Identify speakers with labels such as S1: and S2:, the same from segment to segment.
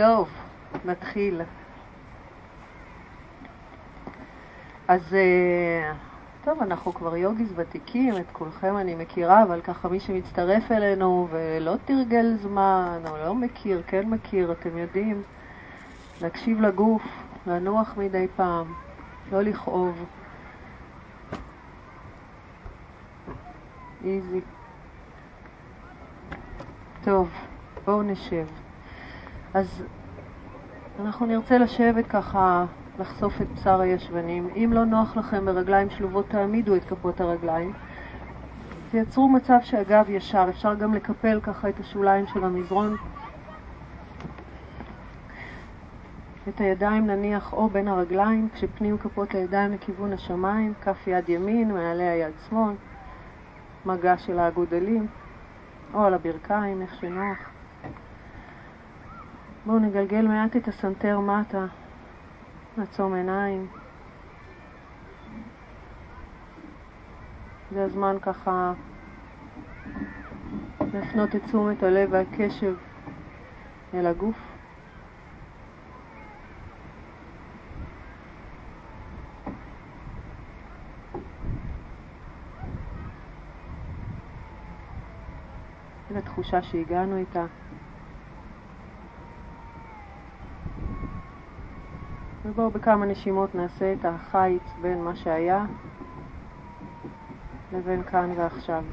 S1: טוב, נתחיל. אז אה, טוב, אנחנו כבר יוגיס ותיקים, את כולכם אני מכירה, אבל ככה מי שמצטרף אלינו ולא תרגל זמן, או לא מכיר, כן מכיר, אתם יודעים, להקשיב לגוף, לנוח מדי פעם, לא לכאוב. איזי. טוב, בואו נשב. אז אנחנו נרצה לשבת ככה, לחשוף את בשר הישבנים. אם לא נוח לכם ברגליים שלובות, תעמידו את כפות הרגליים. תייצרו מצב שהגב ישר, אפשר גם לקפל ככה את השוליים של המזרון. את הידיים נניח או בין הרגליים, כשפנים כפות הידיים לכיוון השמיים, כף יד ימין, מעליה יד שמאל, מגע של האגודלים, או על הברכיים, איך שנוח. בואו נגלגל מעט את הסנטר מטה, נעצום עיניים. זה הזמן ככה להפנות את תשומת הלב והקשב אל הגוף. לתחושה שהגענו איתה. ובואו בכמה נשימות נעשה את החיץ בין מה שהיה לבין כאן ועכשיו.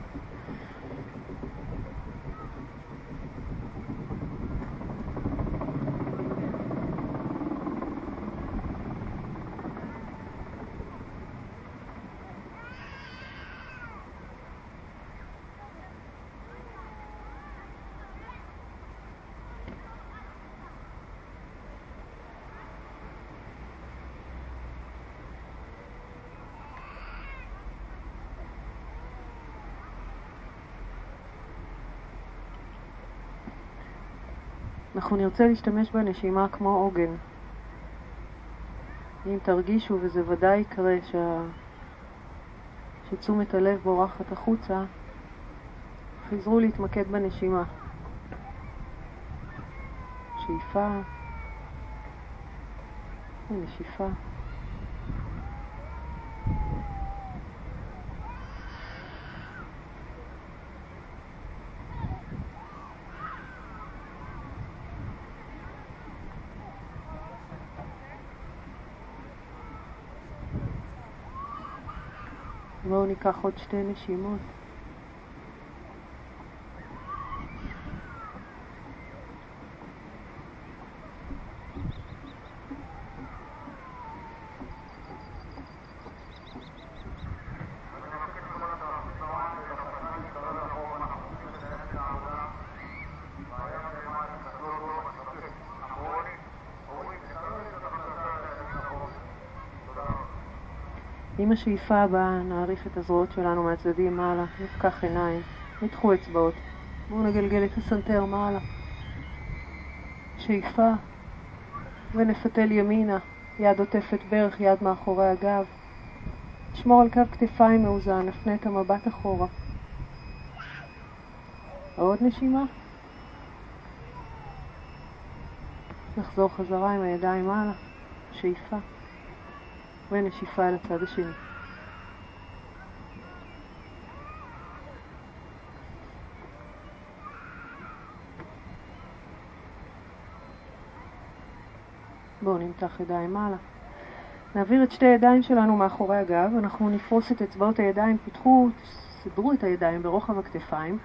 S1: אנחנו נרצה להשתמש בנשימה כמו עוגן. אם תרגישו, וזה ודאי יקרה, שה... שתשומת הלב בורחת החוצה, חזרו להתמקד בנשימה. שאיפה ונשיפה. בואו ניקח עוד שתי נשימות. עם השאיפה הבאה נעריך את הזרועות שלנו מהצדדים מעלה, נפקח עיניים, נדחו אצבעות. בואו נגלגל את הסנטר מעלה. שאיפה, ונפתל ימינה, יד עוטפת ברך, יד מאחורי הגב. נשמור על קו כתפיים מאוזן, נפנה את המבט אחורה. עוד נשימה. נחזור חזרה עם הידיים מעלה, שאיפה. ונשיפה אל הצד השני. בואו נמתח ידיים מעלה. נעביר את שתי הידיים שלנו מאחורי הגב, אנחנו נפרוס את אצבעות הידיים, פיתחו, סדרו את הידיים ברוחב הכתפיים.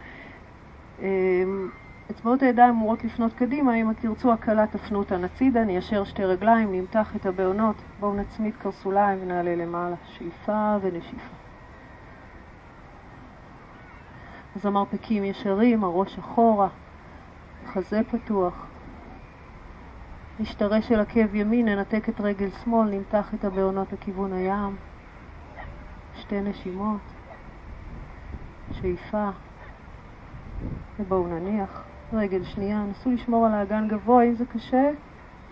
S1: אצבעות הידיים אמורות לפנות קדימה, אם תרצו הקלה תפנו אותן הצידה, ניישר שתי רגליים, נמתח את הבעונות, בואו נצמיד קרסוליים ונעלה למעלה, שאיפה ונשיפה. אז המרפקים ישרים, הראש אחורה, חזה פתוח. נשתרש אל עקב ימין, ננתק את רגל שמאל, נמתח את הבעונות לכיוון הים. שתי נשימות, שאיפה, ובואו נניח. רגל שנייה, נסו לשמור על האגן גבוה, אם זה קשה,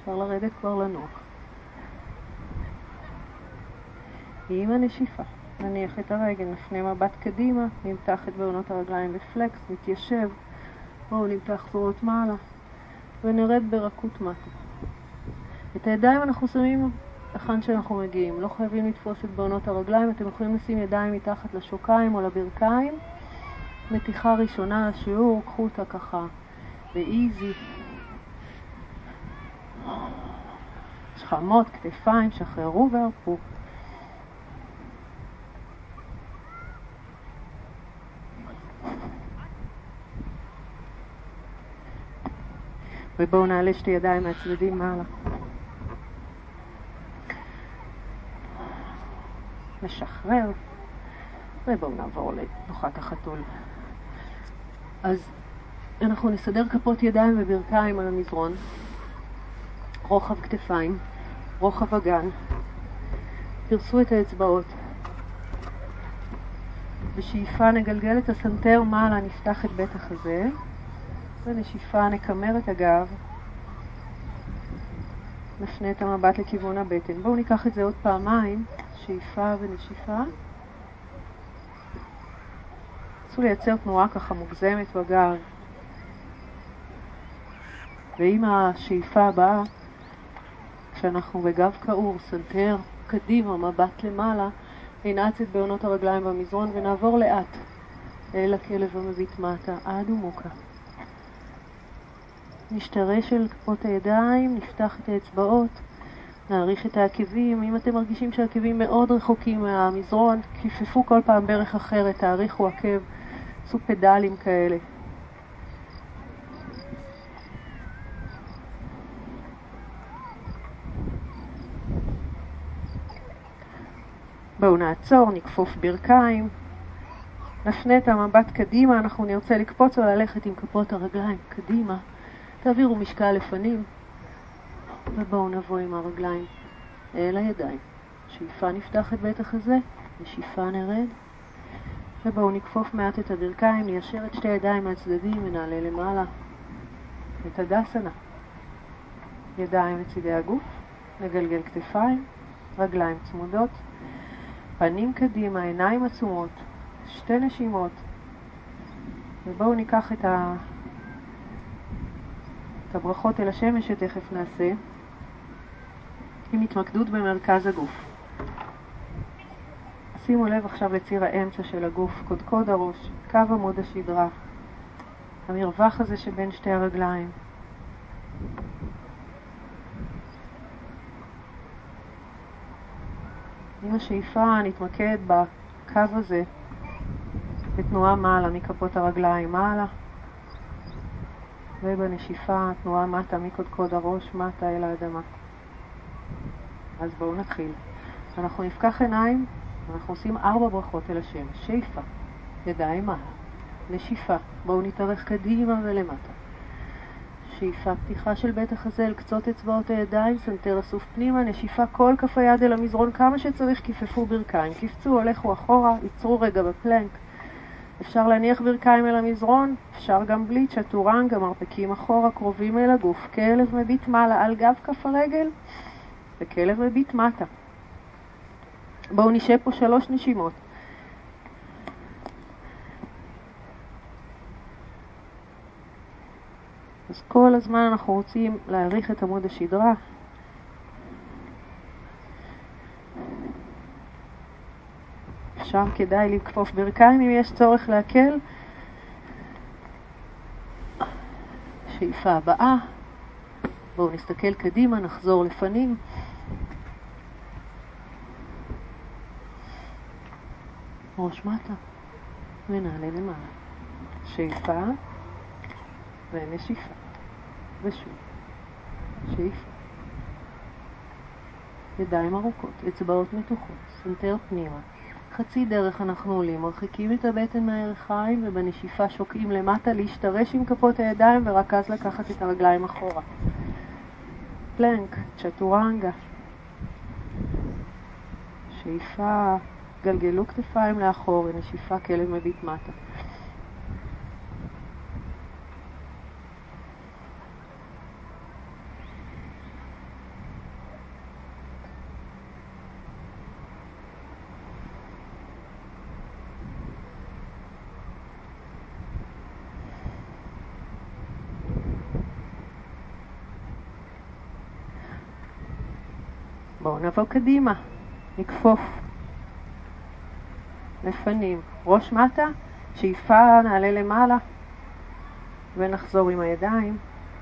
S1: אפשר לרדת כבר לנוח. עם הנשיפה, נניח את הרגל, נפנה מבט קדימה, נמתח את בעונות הרגליים בפלקס, נתיישב, בואו נמתח זרועות מעלה, ונרד ברכות מטה. את הידיים אנחנו שמים היכן שאנחנו מגיעים. לא חייבים לתפוס את בעונות הרגליים, אתם יכולים לשים ידיים מתחת לשוקיים או לברכיים. מתיחה ראשונה לשיעור, קחו אותה ככה באיזי. שכמות, כתפיים, שחררו והרפו. ובואו נעלה שתי ידיים מהצדדים מעלה. נשחרר, ובואו נעבור לתנוחת החתול. אז אנחנו נסדר כפות ידיים וברכיים על המזרון, רוחב כתפיים, רוחב אגן, פרסו את האצבעות. בשאיפה נגלגל את הסנטר מעלה, נפתח את בית החזה, ונשיפה נקמר את הגב, נפנה את המבט לכיוון הבטן. בואו ניקח את זה עוד פעמיים, שאיפה ונשיפה. נסו לייצר תנועה ככה מוגזמת בגב. ועם השאיפה הבאה, כשאנחנו בגב קעור, סנטר קדימה, מבט למעלה, ננעץ את בהונות הרגליים במזרון ונעבור לאט אל הכלב המביט מטה adho mukha. נשתרש אל כפות הידיים, נפתח את האצבעות, נאריך את העקבים. אם אתם מרגישים שהעקבים מאוד רחוקים מהמזרון, כיפפו כל פעם ברך אחרת, תאריכו עקב, עשו פדלים כאלה. בואו נעצור, נכפוף ברכיים, נפנה את המבט קדימה, אנחנו נרצה לקפוץ או ללכת עם כפות הרגליים קדימה. תעבירו משקל לפנים, ובואו נבוא עם הרגליים אל הידיים. שאיפה נפתח את בית החזה, נשיפה נרד, ובואו נכפוף מעט את הברכיים, ניישר את שתי הידיים מהצדדים ונעלה למעלה את הדסנה. ידיים לצידי הגוף, נגלגל כתפיים, רגליים צמודות, פנים קדימה, עיניים עצומות, שתי נשימות, ובואו ניקח את ה... את הברכות אל השמש שתכף נעשה, עם התמקדות במרכז הגוף. שימו לב עכשיו לציר האמצע של הגוף, קודקוד הראש, קו עמוד השדרה, המרווח הזה שבין שתי הרגליים. עם השאיפה נתמקד בקו הזה בתנועה מעלה מכפות הרגליים מעלה ובנשיפה תנועה מטה מקודקוד הראש מטה אל האדמה. אז בואו נתחיל. אנחנו נפקח עיניים, אנחנו עושים ארבע ברכות אל השמש. שאיפה, ידיים מעלה, נשיפה, בואו נתארך קדימה ולמטה. שאיפה, פתיחה של בית החזה אל קצות אצבעות הידיים, סנטר אסוף פנימה, נשיפה כל כף היד אל המזרון כמה שצריך, כיפפו ברכיים. קפצו, הלכו אחורה, ייצרו רגע בפלנק. אפשר להניח ברכיים אל המזרון, אפשר גם בלי צ'טורנגה, מרפקים אחורה, קרובים אל הגוף. כלב מביט מעלה על גב כף הרגל, וכלב מביט מטה. בואו נשב פה שלוש נשימות. אז כל הזמן אנחנו רוצים להעריך את עמוד השדרה. שם כדאי לכפוף ברכיים אם יש צורך להקל. שאיפה הבאה. בואו נסתכל קדימה, נחזור לפנים. ראש מטה ונעלה למעלה. שאיפה ונשיפה. ושוב. שאיפה. ידיים ארוכות, אצבעות מתוחות, סנטר פנימה. חצי דרך אנחנו עולים, מרחיקים את הבטן מהירכיים ובנשיפה שוקעים למטה, להשתרש עם כפות הידיים ורק אז לקחת את הרגליים אחורה. פלנק, צ'טורנגה. שאיפה, גלגלו כתפיים לאחור ונשיפה כלב מביט מטה. נבוא קדימה, נכפוף. לפנים, ראש מטה, שאיפה נעלה למעלה ונחזור עם הידיים,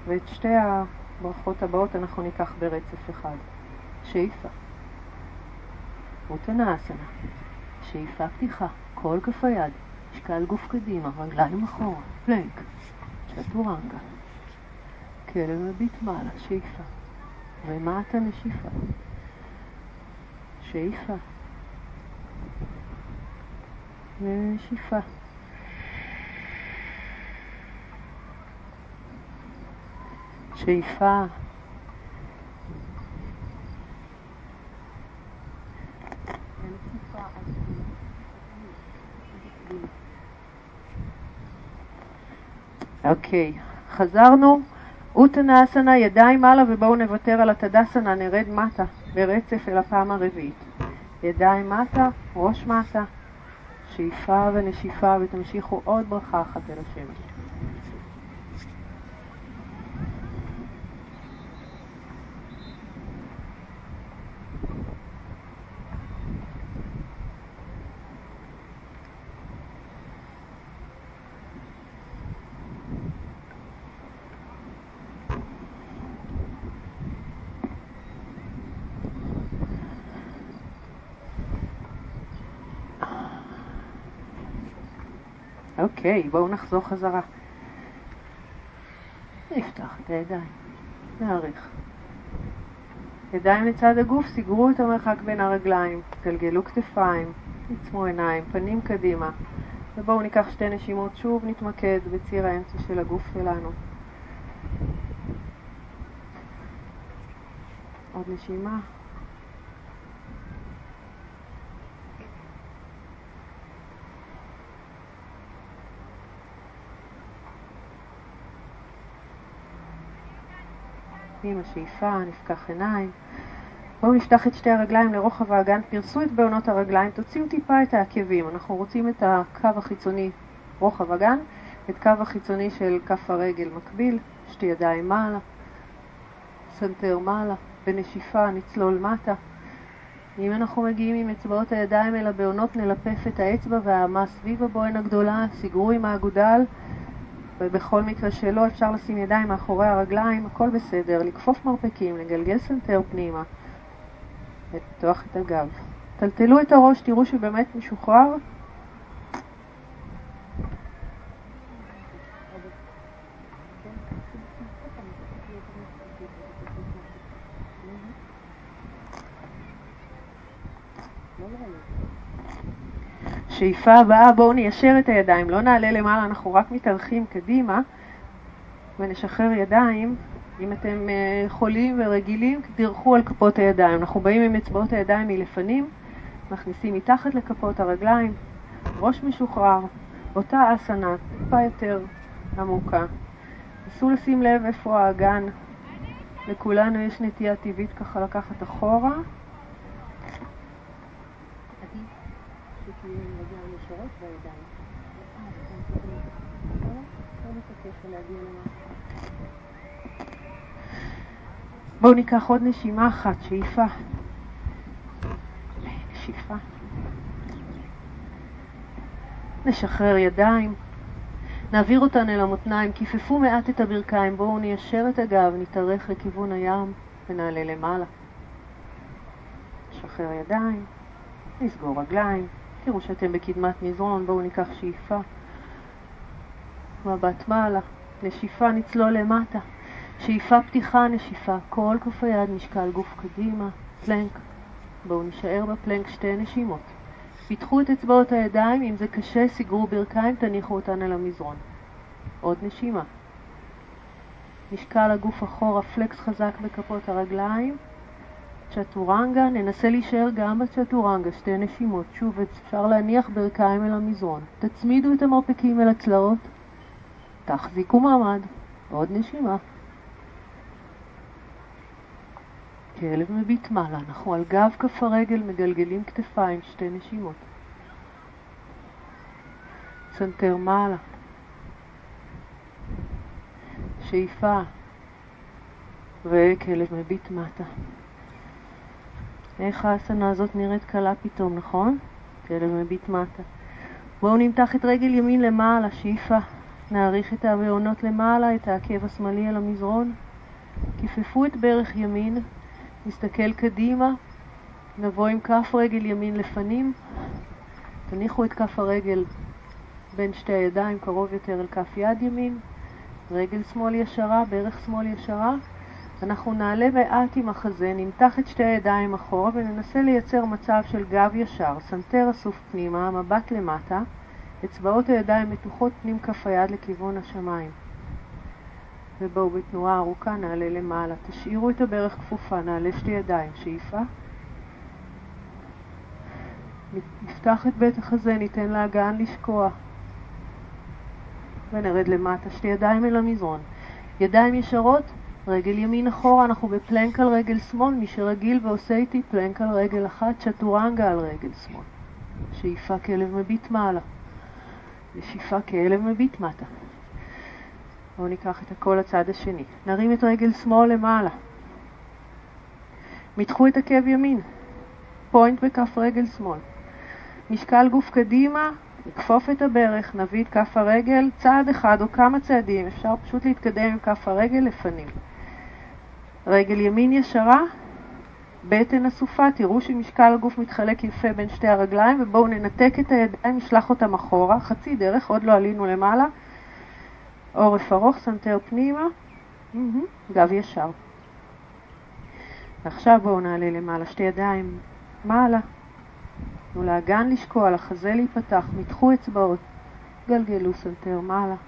S1: ואת שתי הברכות הבאות אנחנו ניקח ברצף אחד. שאיפה. אוטנאסנה. שאיפה פתיחה, כל כף היד, משקל גוף קדימה, רגליים אחורה, פלנק, צ'טורנגה. כלב מביט מעלה, שאיפה. ומטה נשיפה. שאיפה. ונשיפה. שאיפה. אוקיי, חזרנו. אוטנאסנה, ידיים מעלה ובואו נוותר על התדסנה, נרד מטה ברצף אל הפעם הרביעית. ידיים מטה, ראש מטה, שאיפה ונשיפה ותמשיכו עוד ברכה אחת אל השמש. אוקיי, בואו נחזור חזרה. נפתח את הידיים, נעריך. ידיים לצד הגוף, סגרו את המרחק בין הרגליים, גלגלו כתפיים, עצמו עיניים, פנים קדימה. ובואו ניקח שתי נשימות שוב, נתמקד בציר האמצע של הגוף שלנו. עוד נשימה. עם השאיפה, נפקח עיניים. בואו נפתח את שתי הרגליים לרוחב האגן, פרסו את בהונות הרגליים, תוציאו טיפה את העקבים. אנחנו רוצים את הקו החיצוני רוחב אגן, את קו החיצוני של כף הרגל מקביל, שתי ידיים מעלה, סנטר מעלה, בנשיפה נצלול מטה. אם אנחנו מגיעים עם אצבעות הידיים אל הבהונות, נלפף את האצבע והאמה סביב הבוהן הגדולה, סגרו עם האגודל. ובכל מקרה שלא אפשר לשים ידיים מאחורי הרגליים, הכל בסדר, לכפוף מרפקים, לגלגל סנטר פנימה, לפתוח את הגב. טלטלו את הראש, תראו שבאמת משוחרר. שאיפה הבאה, בואו ניישר את הידיים, לא נעלה למעלה, אנחנו רק מתארחים קדימה ונשחרר ידיים. אם אתם אה, חולים ורגילים, תדרכו על כפות הידיים. אנחנו באים עם אצבעות הידיים מלפנים, מכניסים מתחת לכפות הרגליים, ראש משוחרר, אותה אסנה, טיפה יותר עמוקה. נסו לשים לב איפה האגן. לכולנו יש נטייה טבעית ככה לקחת אחורה. בואו ניקח עוד נשימה אחת, שאיפה. נשיפה. נשחרר ידיים. נעביר אותן אל המותניים, כיפפו מעט את הברכיים, בואו ניישר את הגב, נתארך לכיוון הים ונעלה למעלה. נשחרר ידיים, נסגור רגליים, תראו שאתם בקדמת מזרון, בואו ניקח שאיפה. מבט מעלה, נשיפה נצלול למטה, שאיפה פתיחה נשיפה, כל כף היד משקל גוף קדימה, פלנק. בואו נשאר בפלנק שתי נשימות. פיתחו את אצבעות הידיים, אם זה קשה, סגרו ברכיים, תניחו אותן על המזרון. עוד נשימה. משקל הגוף אחורה, פלקס חזק בכפות הרגליים. צ'טורנגה, ננסה להישאר גם בצ'טורנגה, שתי נשימות. שוב, אפשר להניח ברכיים אל המזרון. תצמידו את המרפקים אל הצלעות. תחזיקו מעמד. עוד נשימה. כלב מביט מעלה, אנחנו על גב כף הרגל מגלגלים כתפיים, שתי נשימות. סנטר מעלה. שאיפה. וכלב מביט מטה. איך האסנה הזאת נראית קלה פתאום, נכון? כלב מביט מטה. בואו נמתח את רגל ימין למעלה, שאיפה. נאריך את הבהונות למעלה, את העקב השמאלי על המזרון. כיפפו את ברך ימין, נסתכל קדימה, נבוא עם כף רגל ימין לפנים, תניחו את כף הרגל בין שתי הידיים קרוב יותר אל כף יד ימין, רגל שמאל ישרה, ברך שמאל ישרה. אנחנו נעלה מעט עם החזה, נמתח את שתי הידיים אחורה וננסה לייצר מצב של גב ישר, סנטר אסוף פנימה, מבט למטה, אצבעות הידיים מתוחות פנים כף היד לכיוון השמיים. ובואו בתנועה ארוכה נעלה למעלה. תשאירו את הברך כפופה, נעלה שתי ידיים. שאיפה. נפתח את בית החזה, ניתן לאגן לשקוע. ונרד למטה, שתי ידיים אל המזרון. ידיים ישרות, רגל ימין אחורה, אנחנו בפלנק על רגל שמאל, מי שרגיל ועושה איתי פלנק על רגל אחת, צ'טורנגה על רגל שמאל. שאיפה כלב מביט מעלה. ושאיפה כלב מביט מטה. בואו ניקח את הכל לצד השני. נרים את רגל שמאל למעלה. מתחו את עקב ימין. פוינט בכף רגל שמאל. משקל גוף קדימה, נכפוף את הברך, נביא את כף הרגל צעד אחד או כמה צעדים, אפשר פשוט להתקדם עם כף הרגל לפנים. רגל ימין ישרה, בטן אסופה, תראו שמשקל הגוף מתחלק יפה בין שתי הרגליים ובואו ננתק את הידיים, נשלח אותם אחורה, חצי דרך, עוד לא עלינו למעלה. עורף ארוך, סנטר פנימה, גב ישר. ועכשיו בואו נעלה למעלה, שתי ידיים מעלה. תנו לאגן לשקוע, לחזה להיפתח, מתחו אצבעות, גלגלו סנטר מעלה.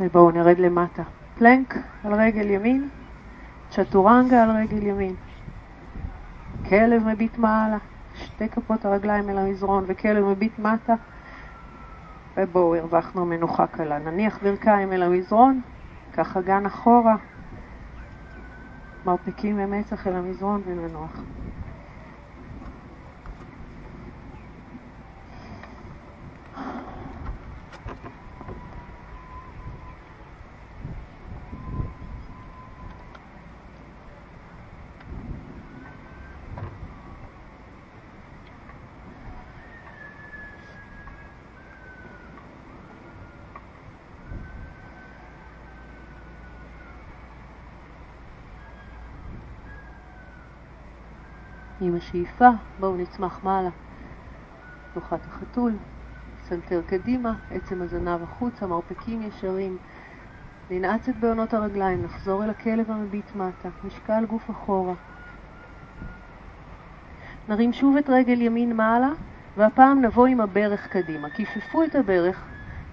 S1: ובואו נרד למטה. פלנק על רגל ימין, צ'טורנגה על רגל ימין. כלב מביט מעלה, שתי כפות הרגליים אל המזרון וכלב מביט מטה. ובואו, הרווחנו מנוחה קלה. נניח ברכיים אל המזרון, ככה גן אחורה, מרפקים ממצח אל המזרון וננוח. עם השאיפה, בואו נצמח מעלה. תנוחת החתול, סנטר קדימה, עצם הזנב החוצה, מרפקים ישרים. ננעץ את בהונות הרגליים, נחזור אל הכלב המביט מטה, משקל גוף אחורה. נרים שוב את רגל ימין מעלה, והפעם נבוא עם הברך קדימה. כיפפו את הברך,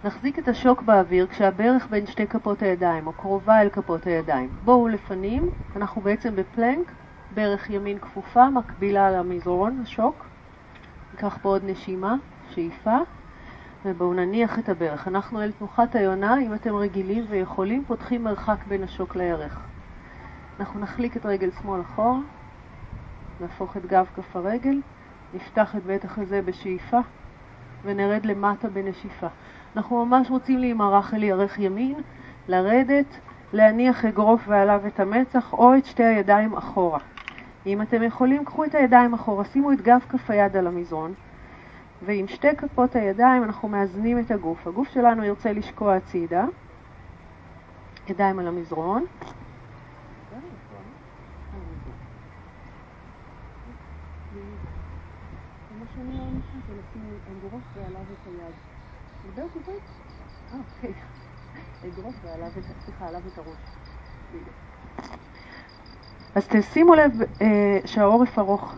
S1: נחזיק את השוק באוויר כשהברך בין שתי כפות הידיים, או קרובה אל כפות הידיים. בואו לפנים, אנחנו בעצם בפלנק, ברך ימין כפופה, מקבילה למזרון, השוק. ניקח פה עוד נשימה, שאיפה, ובואו נניח את הברך. אנחנו אל תנוחת היונה, אם אתם רגילים ויכולים, פותחים מרחק בין השוק לירך. אנחנו נחליק את רגל שמאל אחורה, נהפוך את גב כף הרגל, נפתח את בית החזה בשאיפה, ונרד למטה בנשיפה. אנחנו ממש רוצים להימרח אל ירך ימין, לרדת, להניח אגרוף ועליו את המצח, או את שתי הידיים אחורה. אם אתם יכולים, קחו את הידיים אחורה, שימו את גב כף היד על המזרון, ועם שתי כפות הידיים אנחנו מאזנים את הגוף. הגוף שלנו ירצה לשקוע הצידה, ידיים על המזרון. אגרוף ועליו את הראש. אז תשימו לב אה, שהעורף ארוך.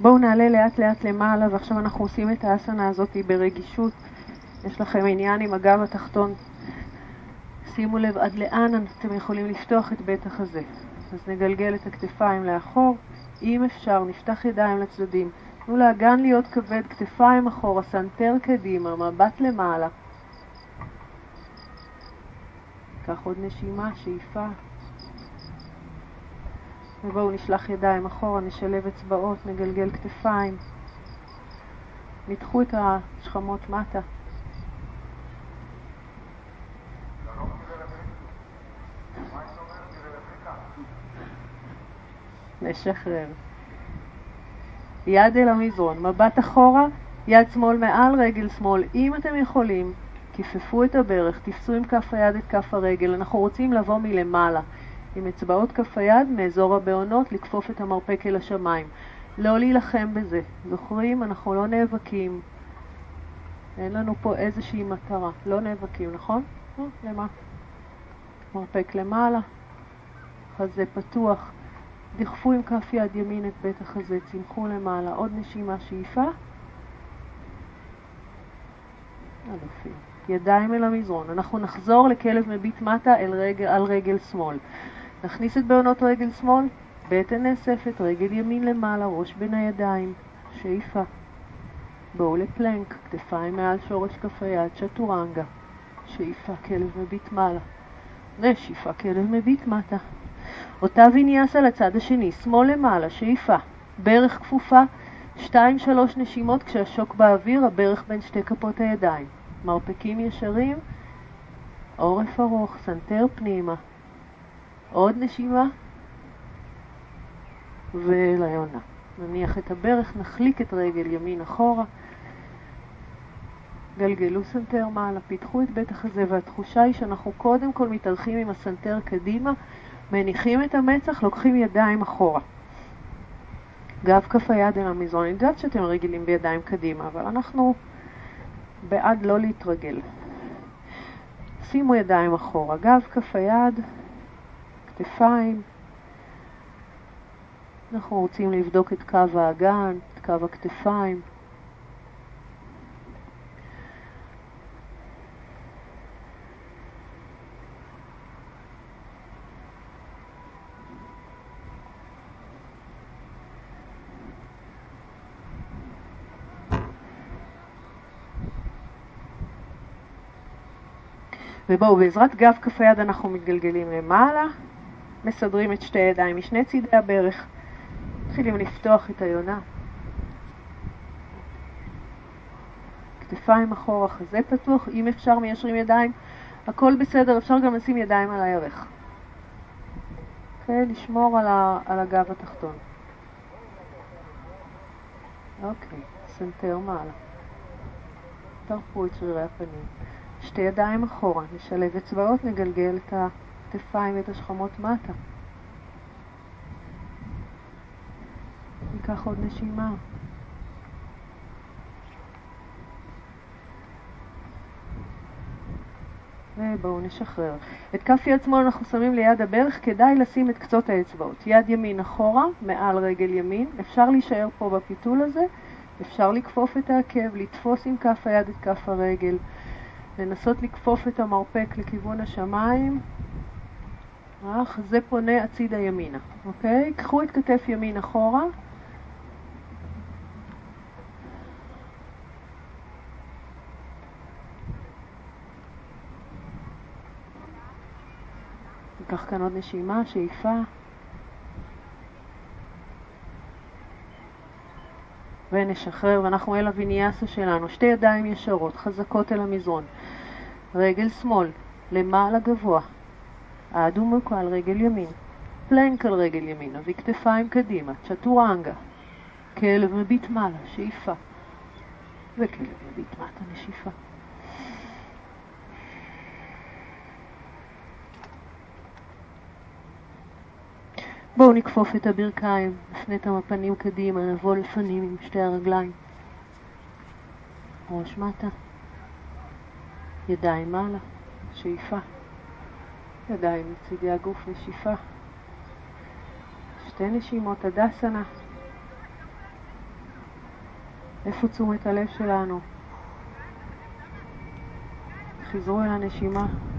S1: בואו נעלה לאט לאט למעלה, ועכשיו אנחנו עושים את האסנה הזאת ברגישות. יש לכם עניין עם הגב התחתון. שימו לב עד לאן אתם יכולים לפתוח את בית החזה. אז נגלגל את הכתפיים לאחור. אם אפשר, נפתח ידיים לצדדים. תנו לאגן להיות כבד, כתפיים אחורה, סנטר קדימה, מבט למעלה. קח עוד נשימה, שאיפה. ובואו נשלח ידיים אחורה, נשלב אצבעות, נגלגל כתפיים. מתחו את השכמות מטה. נשחרר. יד אל המזרון, מבט אחורה, יד שמאל מעל רגל שמאל, אם אתם יכולים, כיפפו את הברך, תפסו עם כף היד את כף הרגל. אנחנו רוצים לבוא מלמעלה. עם אצבעות כף היד מאזור הבעונות, לכפוף את המרפק אל השמיים. לא להילחם בזה. זוכרים? אנחנו לא נאבקים. אין לנו פה איזושהי מטרה. לא נאבקים, נכון? לא, למה? מרפק למעלה, חזה פתוח. דחפו עם כף יד ימין את בית החזה, צמחו למעלה. עוד נשימה, שאיפה. אלופים. ידיים אל המזרון. אנחנו נחזור לכלב מביט מטה אל רגל, על רגל שמאל. נכניס את בעונות רגל שמאל, בטן נאספת, רגל ימין למעלה, ראש בין הידיים, שאיפה. בואו לפלנק, כתפיים מעל שורש כף היד, צ'טורנגה, שאיפה, כלב מביט מעלה. נשיפה, כלב מביט מטה. אותה ויניאסה לצד השני, שמאל למעלה, שאיפה. ברך כפופה, שתיים שלוש נשימות כשהשוק באוויר, הברך בין שתי כפות הידיים. מרפקים ישרים, עורף ארוך, סנטר פנימה. עוד נשימה, וליונה. נניח את הברך, נחליק את רגל ימין אחורה, גלגלו סנטר מעלה, פיתחו את בית החזה, והתחושה היא שאנחנו קודם כל מתארכים עם הסנטר קדימה, מניחים את המצח, לוקחים ידיים אחורה. גב כף היד אל המזרון. אני יודעת שאתם רגילים בידיים קדימה, אבל אנחנו בעד לא להתרגל. שימו ידיים אחורה, גב כף היד, כתפיים. אנחנו רוצים לבדוק את קו האגן, את קו הכתפיים. ובואו, בעזרת גב כף היד אנחנו מתגלגלים למעלה, מסדרים את שתי הידיים משני צידי הברך, מתחילים לפתוח את היונה. כתפיים אחורה, חזה פתוח, אם אפשר מיישרים ידיים, הכל בסדר, אפשר גם לשים ידיים על הירך. אוקיי, לשמור על, ה, על הגב התחתון. אוקיי, סנטר מעלה. תרפו את שרירי הפנים. שתי ידיים אחורה, נשלב אצבעות, נגלגל את הכתפיים ואת השכמות מטה. ניקח עוד נשימה. ובואו נשחרר. את כף יד שמאל אנחנו שמים ליד הברך, כדאי לשים את קצות האצבעות. יד ימין אחורה, מעל רגל ימין. אפשר להישאר פה בפיתול הזה, אפשר לכפוף את העקב, לתפוס עם כף היד את כף הרגל. לנסות לכפוף את המרפק לכיוון השמיים. החזה פונה הצידה ימינה, אוקיי? קחו את כתף ימין אחורה. ניקח כאן עוד נשימה, שאיפה. ונשחרר, ואנחנו אל הוויניאסה שלנו. שתי ידיים ישרות, חזקות אל המזרון. רגל שמאל, למעלה גבוה. האדומוקו על רגל ימין. פלנק על רגל ימין, אביא כתפיים קדימה, צ'טורנגה. כלב מביט מעלה, שאיפה. וכלב מביט מטה, נשיפה. בואו נכפוף את הברכיים, נפנה את המפנים קדימה, נבוא לפנים עם שתי הרגליים. ראש מטה. ידיים מעלה, שאיפה. ידיים לצידי הגוף נשיפה. שתי נשימות, הדסנה. איפה תשומת הלב שלנו? חזרו אל הנשימה.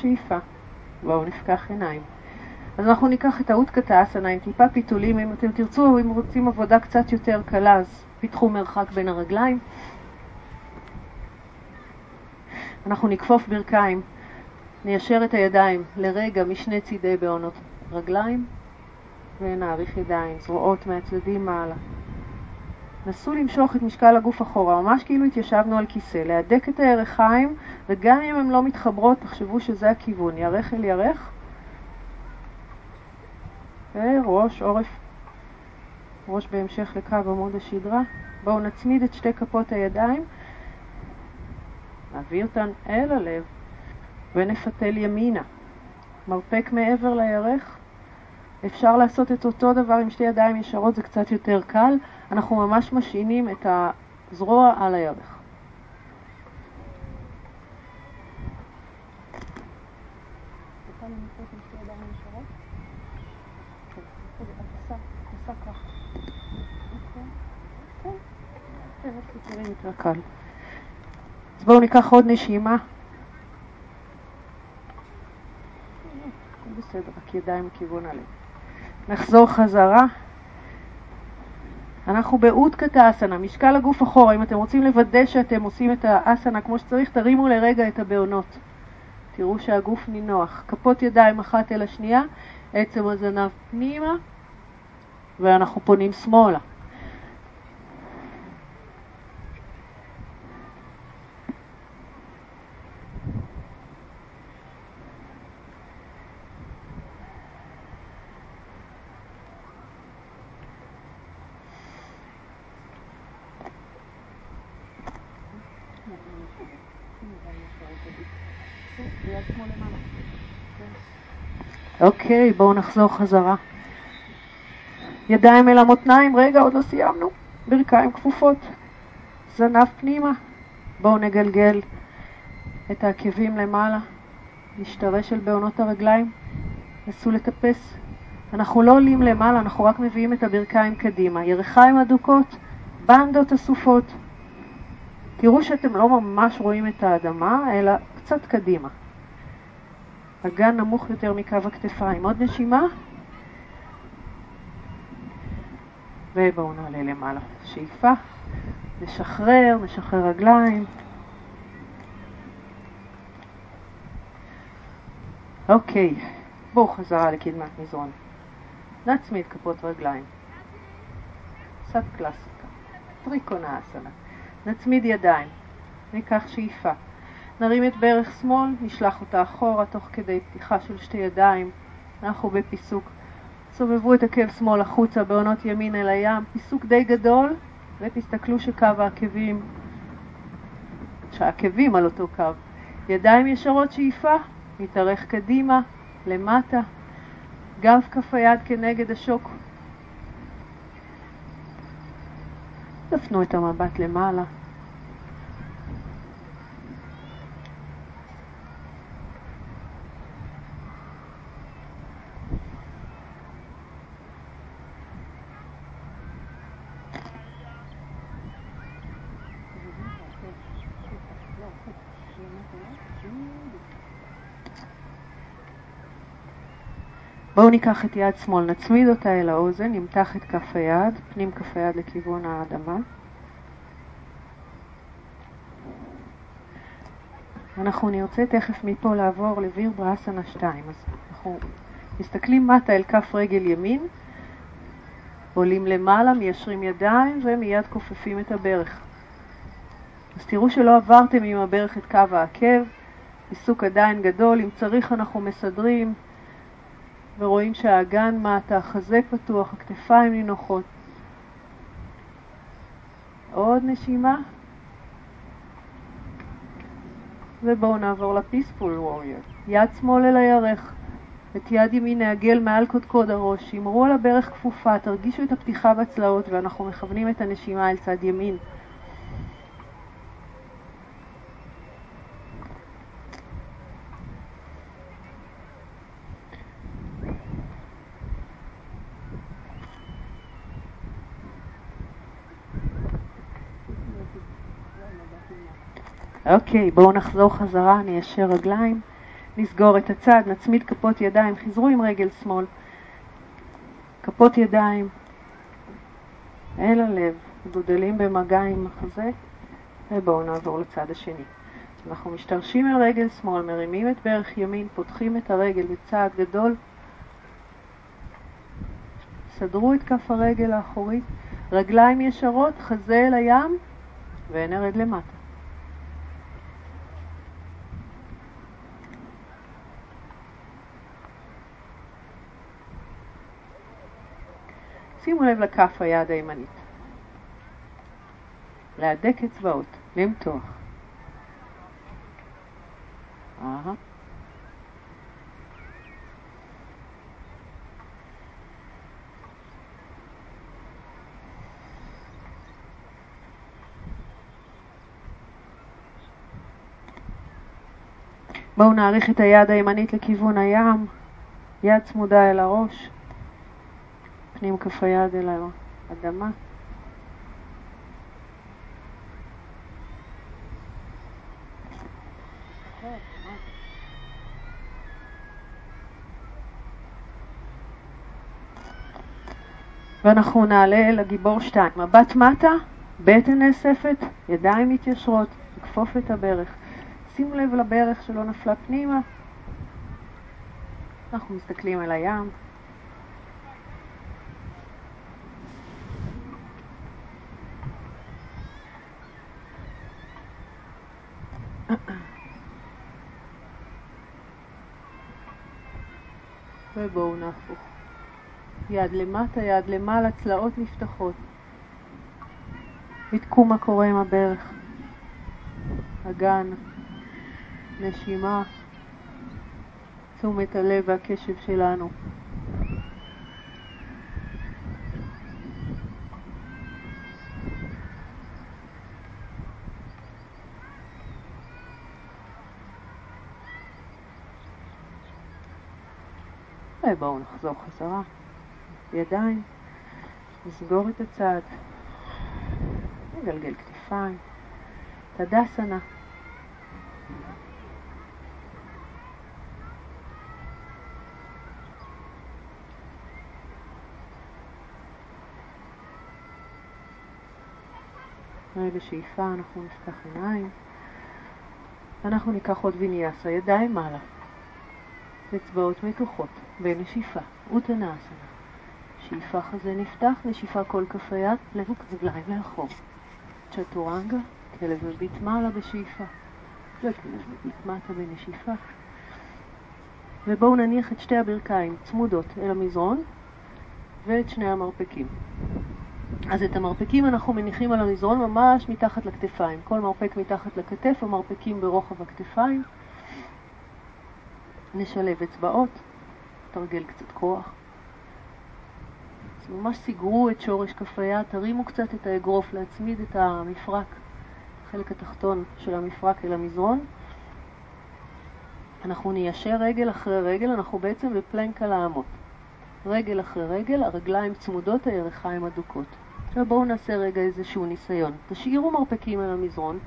S1: השאיפה. בואו נפקח עיניים. אז אנחנו ניקח את האותקתא אסנה עם טיפה פיתולים, אם אתם תרצו, אם רוצים עבודה קצת יותר קלה, אז פיתחו מרחק בין הרגליים. אנחנו נכפוף ברכיים, ניישר את הידיים לרגע משני צידי בעונות רגליים ונעריך ידיים, זרועות מהצדדים מעלה. נסו למשוך את משקל הגוף אחורה, ממש כאילו התיישבנו על כיסא, להדק את הירכיים, וגם אם הן לא מתחברות, תחשבו שזה הכיוון, ירך אל ירך. וראש, עורף, ראש בהמשך לקו עמוד השדרה. בואו נצמיד את שתי כפות הידיים, נביא אותן אל הלב, ונפתל ימינה. מרפק מעבר לירך. אפשר לעשות את אותו דבר עם שתי ידיים ישרות, זה קצת יותר קל. אנחנו ממש משעינים את הזרוע על הירך. אז בואו ניקח עוד נשימה. בסדר, רק ידיים מכיוון הלב. נחזור חזרה. אנחנו באותקתא אסנה, משקל הגוף אחורה. אם אתם רוצים לוודא שאתם עושים את האסנה כמו שצריך, תרימו לרגע את הבעונות. תראו שהגוף נינוח. כפות ידיים אחת אל השנייה, עצם הזנב פנימה, ואנחנו פונים שמאלה. אוקיי, בואו נחזור חזרה. ידיים אל המותניים, רגע, עוד לא סיימנו. ברכיים כפופות. זנב פנימה. בואו נגלגל את העקבים למעלה. נשתרש על בעונות הרגליים. נסו לטפס. אנחנו לא עולים למעלה, אנחנו רק מביאים את הברכיים קדימה. ירכיים אדוקות, בנדות אסופות. תראו שאתם לא ממש רואים את האדמה, אלא קצת קדימה. אגן נמוך יותר מקו הכתפיים. עוד נשימה. ובואו נעלה למעלה. שאיפה. נשחרר, נשחרר רגליים. אוקיי, בואו חזרה לקדמת מזרון. נצמיד כפות רגליים. קצת קלאסיקה. טריקונה אסנה. נצמיד ידיים. ניקח שאיפה. נרים את ברך שמאל, נשלח אותה אחורה תוך כדי פתיחה של שתי ידיים. אנחנו בפיסוק. סובבו את עקב שמאל החוצה בעונות ימין אל הים. פיסוק די גדול, ותסתכלו שקו העקבים, שהעקבים על אותו קו. ידיים ישרות שאיפה, נתארך קדימה, למטה. גב כף היד כנגד השוק. תפנו את המבט למעלה. בואו ניקח את יד שמאל, נצמיד אותה אל האוזן, נמתח את כף היד, פנים כף היד לכיוון האדמה. אנחנו נרצה תכף מפה לעבור לוויר בראסנה 2. אז אנחנו מסתכלים מטה אל כף רגל ימין, עולים למעלה, מיישרים ידיים ומיד כופפים את הברך. אז תראו שלא עברתם עם הברך את קו העקב, עיסוק עדיין גדול, אם צריך אנחנו מסדרים ורואים שהאגן מטה, החזה פתוח, הכתפיים נינוחות. עוד נשימה. ובואו נעבור לפיספול ווריור. יד שמאל אל הירך, את יד ימין נעגל מעל קודקוד הראש, שמרו על הברך כפופה, תרגישו את הפתיחה בצלעות ואנחנו מכוונים את הנשימה אל צד ימין. אוקיי, בואו נחזור חזרה, ניישר רגליים, נסגור את הצד, נצמיד כפות ידיים, חזרו עם רגל שמאל, כפות ידיים אל הלב, גודלים במגע עם החזה, ובואו נעבור לצד השני. אנחנו משתרשים אל רגל שמאל, מרימים את ברך ימין, פותחים את הרגל בצעד גדול. סדרו את כף הרגל האחורית, רגליים ישרות, חזה אל הים, ונרד למטה. שימו לב לכף היד הימנית. להדק אצבעות, למתוח. בואו נעריך את היד הימנית לכיוון הים, יד צמודה אל הראש. פנים כף היד אל האדמה. ואנחנו נעלה לגיבור שתיים. מבט מטה, בטן נאספת, ידיים מתיישרות, נכפוף את הברך. שימו לב לברך שלא נפלה פנימה. אנחנו מסתכלים על הים. ובואו נהפוך. יד למטה, יד למעלה, צלעות נפתחות. בדקו מה קורה עם הברך. אגן, נשימה, תשומת הלב והקשב שלנו. ובואו נחזור חזרה. ידיים, נסגור את הצד, נגלגל כתפיים, תדסנה. בשאיפה אנחנו נפתח עיניים. אנחנו ניקח עוד ויניאסה, ידיים מעלה. אצבעות מתוחות, בנשיפה, אוטנאסנה. שאיפה חזה נפתח, נשיפה כל כף היד, לב רגליים לאחור. צ'טורנגה, כלב מביט מעלה בשאיפה, וכלב מביט מטה בנשיפה. ובואו נניח את שתי הברכיים צמודות אל המזרון ואת שני המרפקים. אז את המרפקים אנחנו מניחים על המזרון ממש מתחת לכתפיים. כל מרפק מתחת לכתף, המרפקים ברוחב הכתפיים. נשלב אצבעות, תרגל קצת כוח. אז ממש סיגרו את שורש כף היד, תרימו קצת את האגרוף, להצמיד את המפרק, החלק התחתון של המפרק אל המזרון. אנחנו ניישר רגל אחרי רגל, אנחנו בעצם בפלנק על האמות. רגל אחרי רגל, הרגליים צמודות, הירכיים אדוקות. עכשיו בואו נעשה רגע איזשהו ניסיון. תשאירו מרפקים על המזרון,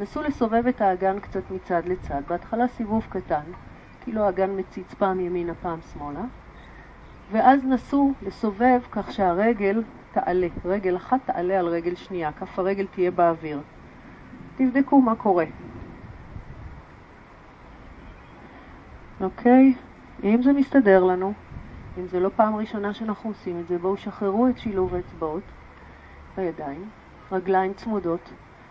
S1: נסו לסובב את האגן קצת מצד לצד. בהתחלה סיבוב קטן, כאילו האגן מציץ פעם ימינה פעם שמאלה, ואז נסו לסובב כך שהרגל תעלה, רגל אחת תעלה על רגל שנייה, כף הרגל תהיה באוויר. תבדקו מה קורה. אוקיי? אם זה מסתדר לנו, אם זה לא פעם ראשונה שאנחנו עושים את זה, בואו שחררו את שילוב האצבעות בידיים, רגליים צמודות,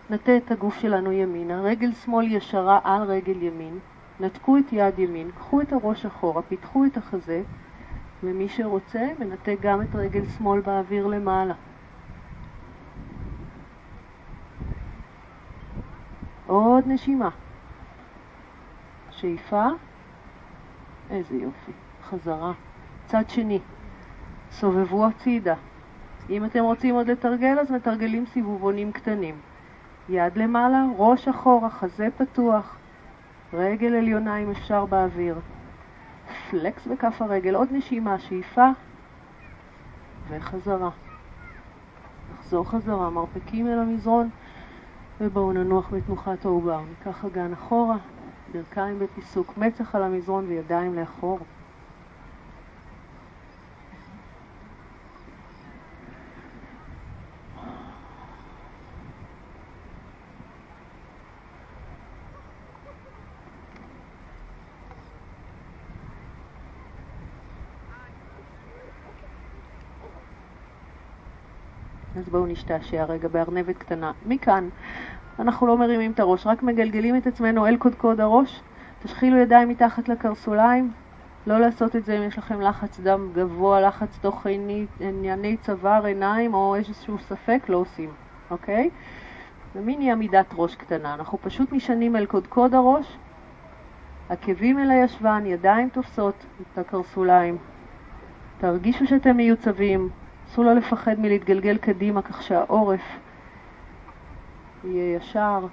S1: נטה את הגוף שלנו ימינה, רגל שמאל ישרה על רגל ימין, נתקו את יד ימין, קחו את הראש אחורה, פיתחו את החזה, ומי שרוצה מנתק גם את רגל שמאל באוויר למעלה. עוד נשימה. שאיפה. איזה יופי. חזרה. צד שני. סובבו הצידה. אם אתם רוצים עוד לתרגל, אז מתרגלים סיבובונים קטנים. יד למעלה, ראש אחורה, חזה פתוח. רגל עליונה אם אפשר באוויר. פלקס בכף הרגל, עוד נשימה, שאיפה וחזרה. נחזור חזרה, מרפקים אל המזרון ובואו ננוח בתנוחת העובר. ניקח אגן אחורה, ברכיים בפיסוק, מצח על המזרון וידיים לאחור. בואו נשתעשע רגע בארנבת קטנה. מכאן אנחנו לא מרימים את הראש, רק מגלגלים את עצמנו אל קודקוד הראש. תשחילו ידיים מתחת לקרסוליים. לא לעשות את זה אם יש לכם לחץ דם גבוה, לחץ תוך ענייני צוואר, עיניים או איזשהו ספק, לא עושים, אוקיי? זה מיני עמידת ראש קטנה. אנחנו פשוט נשענים אל קודקוד הראש, עקבים אל הישבן, ידיים תופסות את הקרסוליים. תרגישו שאתם מיוצבים, אסור לא לפחד מלהתגלגל קדימה כך שהעורף יהיה ישר.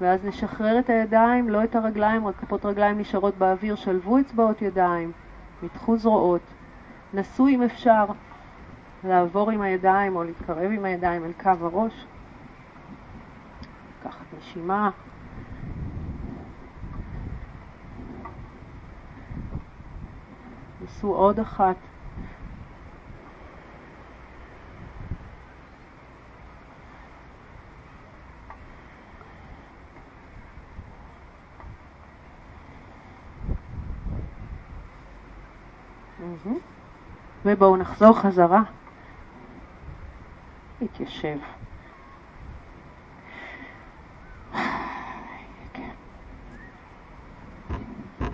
S1: ואז נשחרר את הידיים, לא את הרגליים, רק כפות רגליים נשארות באוויר, שלבו אצבעות ידיים, מתחו זרועות. נסו אם אפשר לעבור עם הידיים או להתקרב עם הידיים אל קו הראש. לקחת נשימה. נסו עוד אחת. ובואו נחזור חזרה. להתיישב.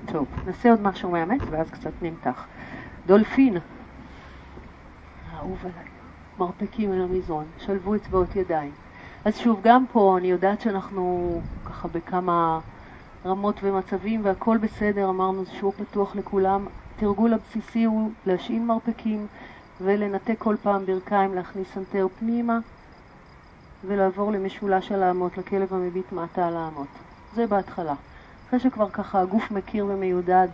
S1: טוב, נעשה עוד משהו מאמץ ואז קצת נמתח. דולפין. אהוב עליי. מרפקים אל המזרון. שלבו אצבעות ידיים. אז שוב, גם פה אני יודעת שאנחנו ככה בכמה רמות ומצבים והכל בסדר, אמרנו שיעור פתוח לכולם. התרגול הבסיסי הוא להשעין מרפקים ולנתק כל פעם ברכיים, להכניס סנטר פנימה ולעבור למשולש על האמות, לכלב המביט מטה על האמות. זה בהתחלה. אחרי שכבר ככה הגוף מכיר ומיודד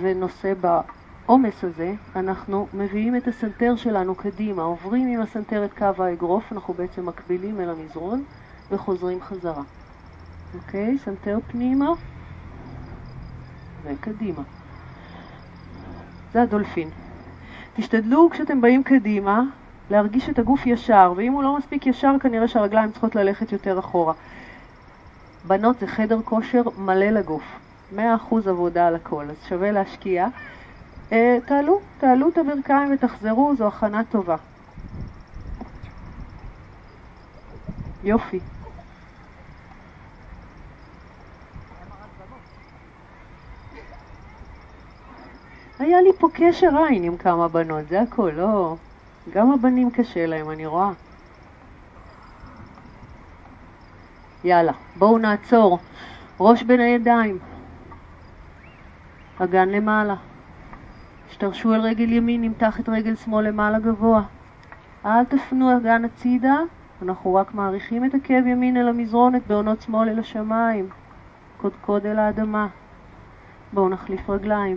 S1: ונושא בעומס הזה, אנחנו מביאים את הסנטר שלנו קדימה, עוברים עם הסנטר את קו האגרוף, אנחנו בעצם מקבילים אל המזרון וחוזרים חזרה. אוקיי? סנטר פנימה וקדימה. זה הדולפין. תשתדלו כשאתם באים קדימה להרגיש את הגוף ישר, ואם הוא לא מספיק ישר כנראה שהרגליים צריכות ללכת יותר אחורה. בנות זה חדר כושר מלא לגוף, 100% עבודה על הכל, אז שווה להשקיע. אה, תעלו, תעלו את הברכיים ותחזרו, זו הכנה טובה. יופי. היה לי פה קשר עין עם כמה בנות, זה הכל, לא... גם הבנים קשה להם, אני רואה. יאללה, בואו נעצור. ראש בין הידיים. אגן למעלה. השתרשו על רגל ימין, נמתח את רגל שמאל למעלה גבוה. אל תפנו אגן הצידה, אנחנו רק מעריכים את עקב ימין אל המזרון, את בעונות שמאל אל השמיים. קודקוד אל האדמה. בואו נחליף רגליים.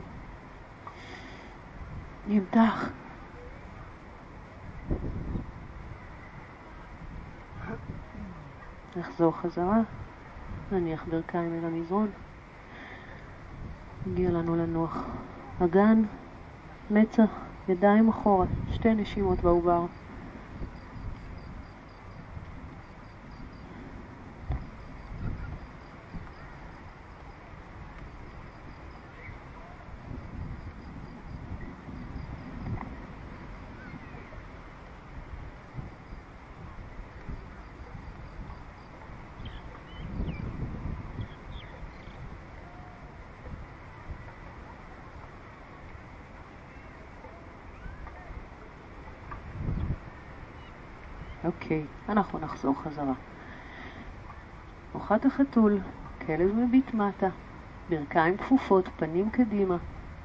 S1: נמתח. נחזור חזרה, נניח ברכיים אל המזרון. הגיע לנו לנוח. אגן, מצח, ידיים אחורה, שתי נשימות בעובר. אוקיי, נחזור חזרה. תנוחת החתול, כלב מביט מטה, ברכיים כפופות, פנים קדימה,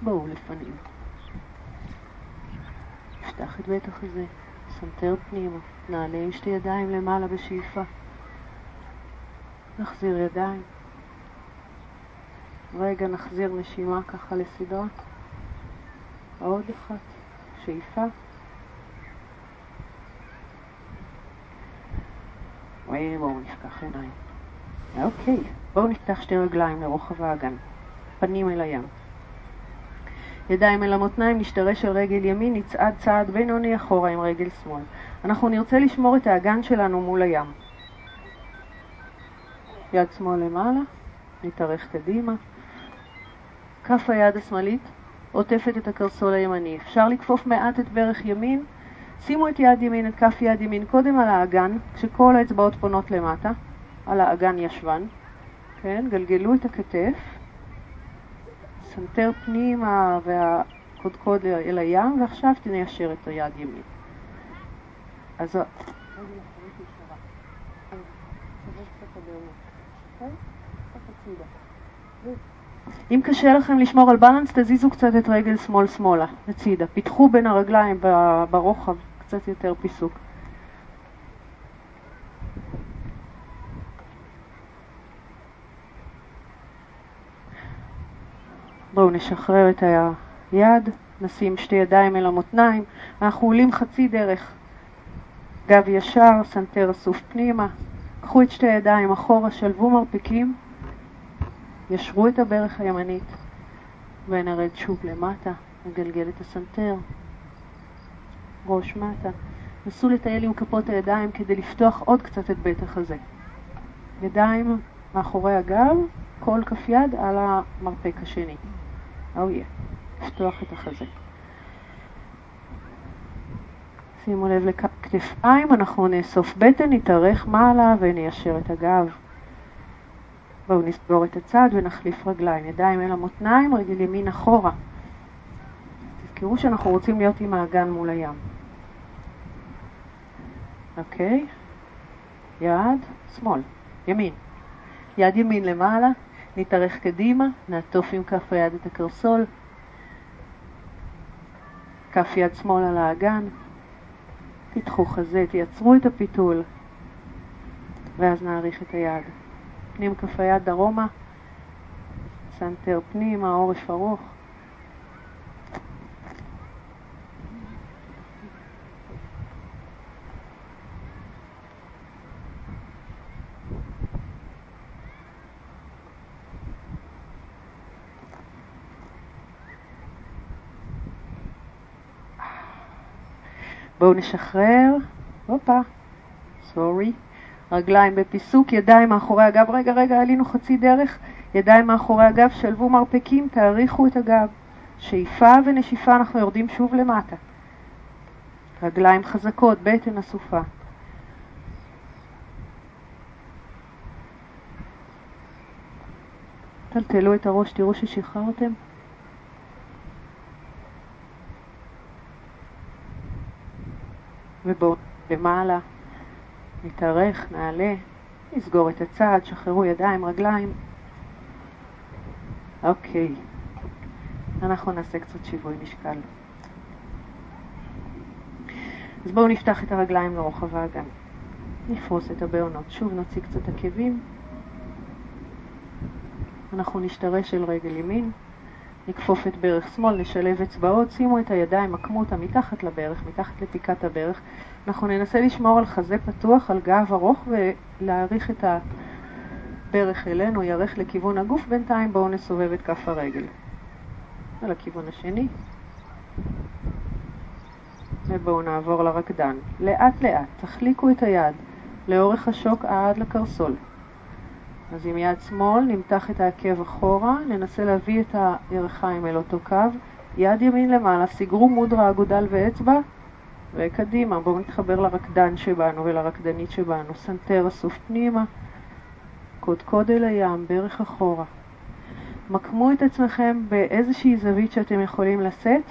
S1: בואו לפנים. נפתח את בית החזה, סנטר פנימה, נעלה עם שתי ידיים למעלה בשאיפה. נחזיר ידיים. רגע נחזיר נשימה ככה לסדרה. עוד אחת, שאיפה. ובואו נפתח עיניים. אוקיי, בואו נפתח שתי רגליים לרוחב האגן. פנים אל הים. ידיים אל המותניים, נשתרש על רגל ימין, נצעד צעד בינוני אחורה עם רגל שמאל. אנחנו נרצה לשמור את האגן שלנו מול הים. יד שמאל למעלה, נתארך קדימה. כף היד השמאלית עוטפת את הקרסול הימני. אפשר לכפוף מעט את ברך ימין שימו את יד ימין, את כף יד ימין, קודם על האגן, כשכל האצבעות פונות למטה, על האגן ישבן, כן? גלגלו את הכתף, סנטר פנימה והקודקוד אל הים, ועכשיו ניישר את היד ימין. אז... אם קשה לכם לשמור על balance, תזיזו קצת את רגל שמאל-שמאלה, הצידה. פיתחו בין הרגליים ברוחב קצת יותר פיסוק. בואו נשחרר את היד, נשים שתי ידיים אל המותניים, אנחנו עולים חצי דרך. גב ישר, סנטר אסוף פנימה, קחו את שתי הידיים אחורה, שלבו מרפקים, ישרו את הברך הימנית ונרד שוב למטה, נגלגל את הסנטר, ראש מטה. נסו לטייל עם כפות הידיים כדי לפתוח עוד קצת את בית החזה. ידיים מאחורי הגב, כל כף יד על המרפק השני. או יהיה, לפתוח את החזה. שימו לב לכתפיים, אנחנו נאסוף בטן, נתארך מעלה וניישר את הגב. בואו נסגור את הצד ונחליף רגליים. ידיים אל המותניים, רגל ימין אחורה. תזכרו שאנחנו רוצים להיות עם האגן מול הים. אוקיי? יד, שמאל, ימין. יד ימין למעלה, נתארך קדימה, נעטוף עם כף היד את הקרסול. כף יד שמאל על האגן. פיתחו חזה, תייצרו את הפיתול, ואז נאריך את היד. פנים כף היד דרומה, סנטר פנימה, עורף ארוך. בואו נשחרר, הופה, סורי, רגליים בפיסוק, ידיים מאחורי הגב, רגע, רגע, עלינו חצי דרך, ידיים מאחורי הגב, שלבו מרפקים, תאריכו את הגב. שאיפה ונשיפה אנחנו יורדים שוב למטה. רגליים חזקות, בטן אסופה. טלטלו את הראש, תראו ששחררתם. ובואו למעלה, נתארך, נעלה, נסגור את הצד, שחררו ידיים, רגליים. אוקיי, אנחנו נעשה קצת שיווי משקל. אז בואו נפתח את הרגליים לרוחב האגן. נפרוס את הבעונות. שוב נוציא קצת עקבים. אנחנו נשתרש אל רגל ימין. נכפוף את ברך שמאל, נשלב אצבעות, שימו את הידיים, עקמו אותה מתחת לברך, מתחת לפיקת הברך. אנחנו ננסה לשמור על חזה פתוח, על גב ארוך ולהעריך את הברך אלינו, ירך לכיוון הגוף. בינתיים בואו נסובב את כף הרגל. על הכיוון השני. ובואו נעבור לרקדן. לאט לאט, תחליקו את היד לאורך השוק עד לקרסול. אז עם יד שמאל נמתח את העקב אחורה, ננסה להביא את הירכיים אל אותו קו, יד ימין למעלה, סגרו מודרה, אגודל ואצבע, וקדימה, בואו נתחבר לרקדן שבנו ולרקדנית שבנו, סנטר אסוף פנימה, קודקוד אל הים, ברך אחורה. מקמו את עצמכם באיזושהי זווית שאתם יכולים לשאת,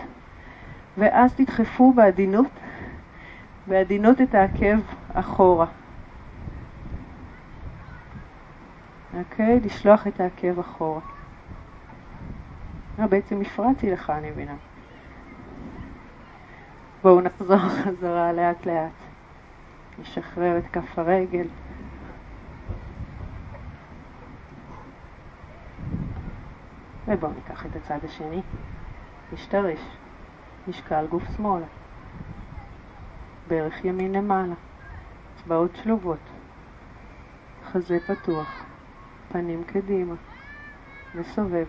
S1: ואז תדחפו בעדינות, בעדינות את העקב אחורה. אוקיי? לשלוח את העקב אחורה. אה, בעצם הפרעתי לך, אני מבינה. בואו נחזור חזרה לאט לאט. נשחרר את כף הרגל. ובואו ניקח את הצד השני. נשתרש. משקל גוף שמאלה. ברך ימין למעלה. אצבעות שלובות. חזה פתוח. פנים קדימה, וסובב,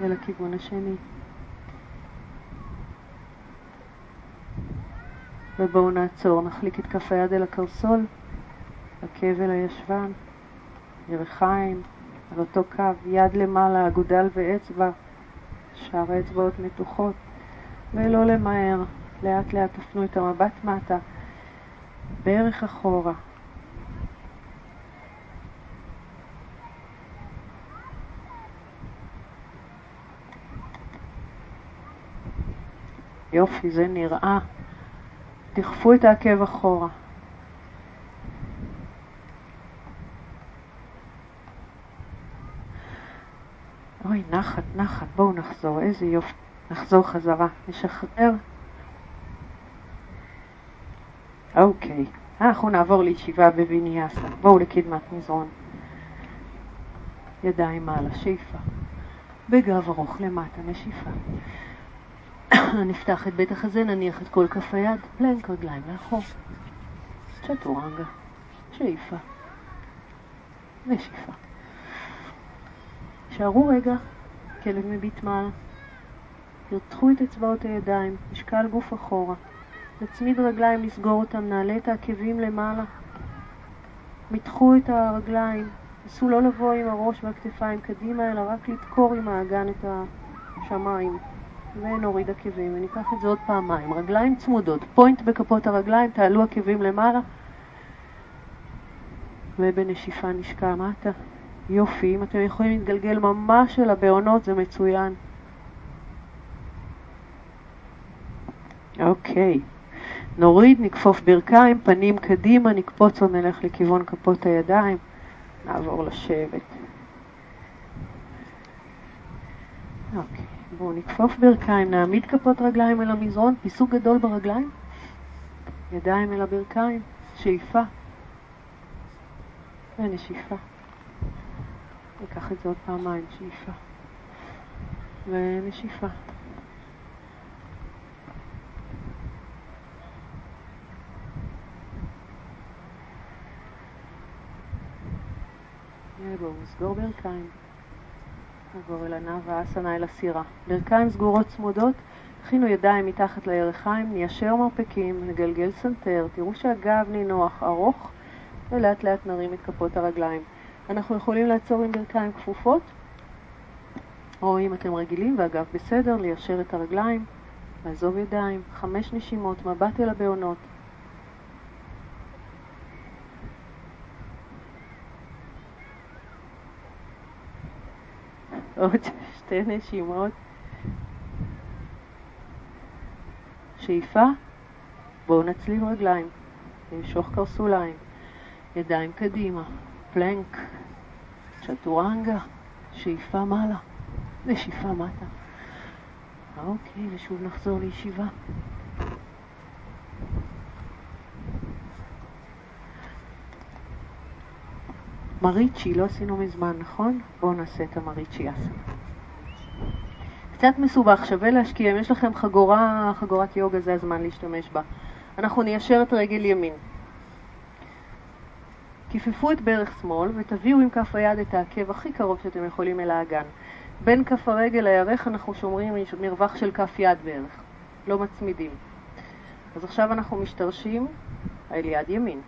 S1: ולכיוון השני. ובואו נעצור, נחליק את כף היד אל הקרסול, עקב אל הישבן, ירחיים, על אותו קו, יד למעלה, אגודל ואצבע, שאר האצבעות מתוחות, ולא למהר, לאט לאט תפנו את המבט מטה, בערך אחורה. יופי, זה נראה. דחפו את העקב אחורה. אוי, נחת, נחת, בואו נחזור, איזה יופי. נחזור חזרה, נשחרר. אוקיי, אנחנו נעבור לישיבה בוויניאסה. בואו לקדמת מזרון. ידיים מעלה, שאיפה. בגב ארוך למטה, נשיפה. נפתח את בית החזה, נניח את כל כף היד, פלנק רגליים לאחור. צ'טורנגה, שאיפה. נשיפה. שערו רגע, כלב מביט מעלה. ירתחו את אצבעות הידיים, משקל גוף אחורה. נצמיד רגליים, לסגור אותם, נעלה את העקבים למעלה. מתחו את הרגליים, נסו לא לבוא עם הראש והכתפיים קדימה, אלא רק לדקור עם האגן את השמיים. ונוריד עקבים, וניקח את זה עוד פעמיים. רגליים צמודות, פוינט בכפות הרגליים, תעלו עקבים למעלה. ובנשיפה נשקע מטה. יופי, אם אתם יכולים להתגלגל ממש אל הבעונות זה מצוין. אוקיי. נוריד, נכפוף ברכיים, פנים קדימה, נקפוץ או נלך לכיוון כפות הידיים. נעבור לשבת. אוקיי, בואו נכפוף ברכיים, נעמיד כפות רגליים אל המזרון, פיסוק גדול ברגליים, ידיים אל הברכיים, שאיפה ונשיפה. ניקח את זה עוד פעמיים, שאיפה ונשיפה. בואו נסגור ברכיים. נעבור אל הנאוואסנה אל הסירה. ברכיים סגורות צמודות, הכינו ידיים מתחת לירכיים, ניישר מרפקים, נגלגל סנטר, תראו שהגב נינוח, ארוך, ולאט לאט נרים את כפות הרגליים. אנחנו יכולים לעצור עם ברכיים כפופות, או אם אתם רגילים והגב בסדר, ליישר את הרגליים, לעזוב ידיים, חמש נשימות, מבט אל הבעונות. עוד שתי נשימות. שאיפה, בואו נצליב רגליים, נמשוך קרסוליים, ידיים קדימה, פלנק, צ'טורנגה, שאיפה מעלה, נשיפה מטה. אוקיי, ושוב נחזור לישיבה. מריצ'י, לא עשינו מזמן, נכון? בואו נעשה את המריצ'י אסה. קצת מסובך, שווה להשקיע. אם יש לכם חגורה, חגורת יוגה, זה הזמן להשתמש בה. אנחנו ניישר את רגל ימין. כיפפו את ברך שמאל ותביאו עם כף היד את העקב הכי קרוב שאתם יכולים אל האגן. בין כף הרגל לירך אנחנו שומרים מרווח של כף יד בערך, לא מצמידים. אז עכשיו אנחנו משתרשים על יד ימין.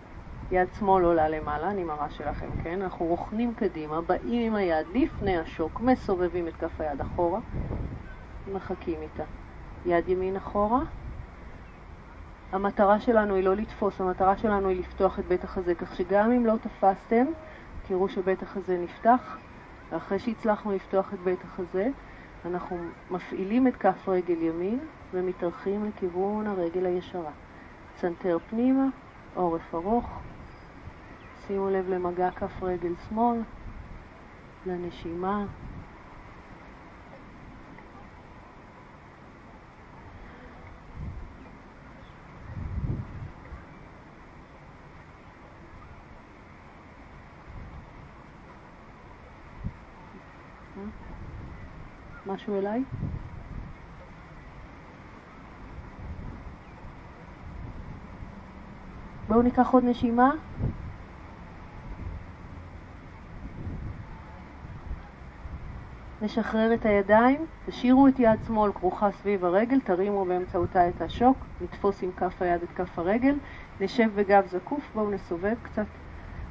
S1: יד שמאל עולה למעלה, אני מראה שלכם, כן? אנחנו רוכנים קדימה, באים עם היד לפני השוק, מסובבים את כף היד אחורה, מחכים איתה. יד ימין אחורה. המטרה שלנו היא לא לתפוס, המטרה שלנו היא לפתוח את בית החזה, כך שגם אם לא תפסתם, תראו שבית החזה נפתח, ואחרי שהצלחנו לפתוח את בית החזה, אנחנו מפעילים את כף רגל ימין ומתארחים לכיוון הרגל הישרה. צנתר פנימה, עורף ארוך, שימו לב למגע כף רגל שמאל, לנשימה. משהו אליי? בואו ניקח עוד נשימה. נשחרר את הידיים, תשאירו את יד שמאל כרוכה סביב הרגל, תרימו באמצעותה את השוק, נתפוס עם כף היד את כף הרגל, נשב בגב זקוף, בואו נסובב קצת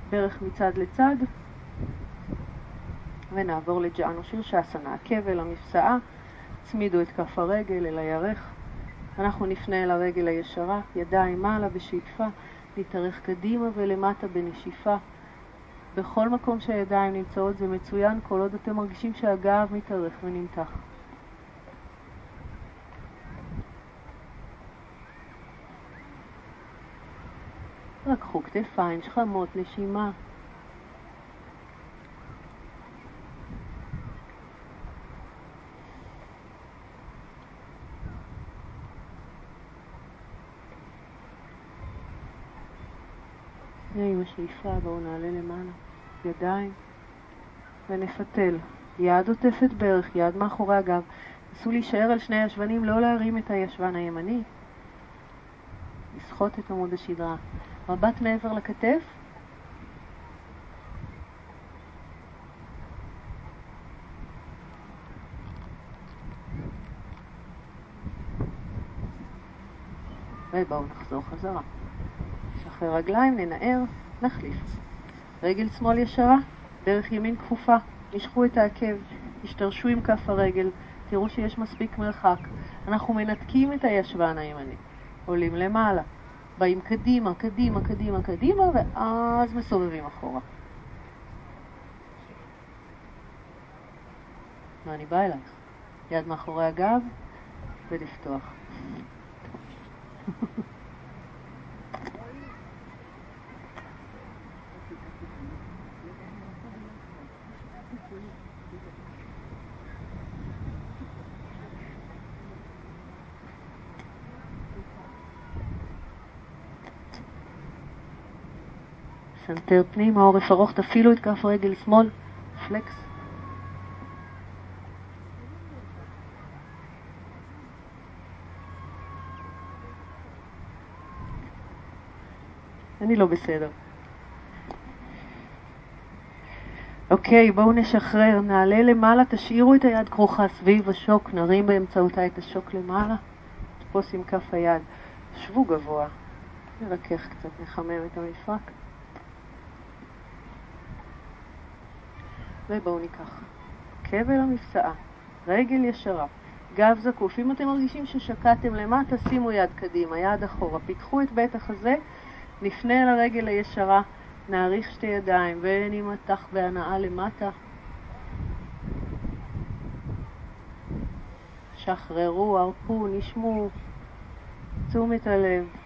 S1: ברך מצד לצד, ונעבור לג'אנו שירשסנה, עקב אל המפסעה, צמידו את כף הרגל אל הירך, אנחנו נפנה אל הרגל הישרה, ידיים מעלה בשאיפה, נתארך קדימה ולמטה בנשיפה. בכל מקום שהידיים נמצאות זה מצוין, כל עוד אתם מרגישים שהגב מתארך ונמתח. רקחו כתפיים, שכמות, נשימה. עם השאיפה בואו נעלה למעלה, ידיים, ונפתל. יד עוטפת ברך, יד מאחורי הגב. נסו להישאר על שני הישבנים, לא להרים את הישבן הימני. לסחוט את עמוד השדרה. מבט מעבר לכתף. ובואו נחזור חזרה. נשחרר רגליים, ננער, נחליף. רגל שמאל ישרה, דרך ימין כפופה, נשכו את העקב, השתרשו עם כף הרגל, תראו שיש מספיק מרחק. אנחנו מנתקים את הישבן הימני, עולים למעלה, באים קדימה, קדימה, קדימה, קדימה, ואז מסובבים אחורה. ואני באה אלייך. יד מאחורי הגב ולפתוח. סנטר פנימה, עורף ארוך, תפעילו את כף רגל שמאל, פלקס. אני לא בסדר. אוקיי, בואו נשחרר, נעלה למעלה, תשאירו את היד כרוכה סביב השוק, נרים באמצעותה את השוק למעלה, תפוס עם כף היד, שבו גבוה, נרכך קצת, נחמם את המפרק. ובואו ניקח כבל המפסעה, רגל ישרה, גב זקוף. אם אתם מרגישים ששקעתם למטה, שימו יד קדימה, יד אחורה. פיתחו את בית החזה, נפנה אל הרגל הישרה, נעריך שתי ידיים ונימתח בהנאה למטה. שחררו, הרפו, נשמו, תשומת הלב.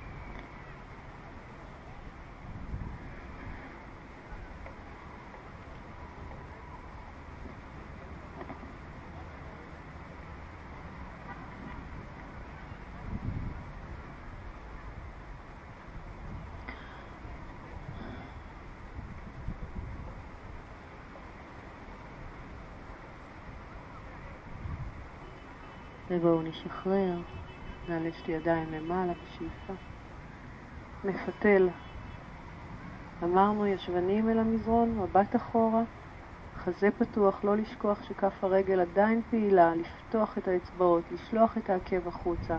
S1: ובואו נשחרר, נעלה שתי ידיים למעלה בשאיפה. נפתל. אמרנו ישבנים אל המזרון, מבט אחורה, חזה פתוח, לא לשכוח שכף הרגל עדיין פעילה, לפתוח את האצבעות, לשלוח את העקב החוצה.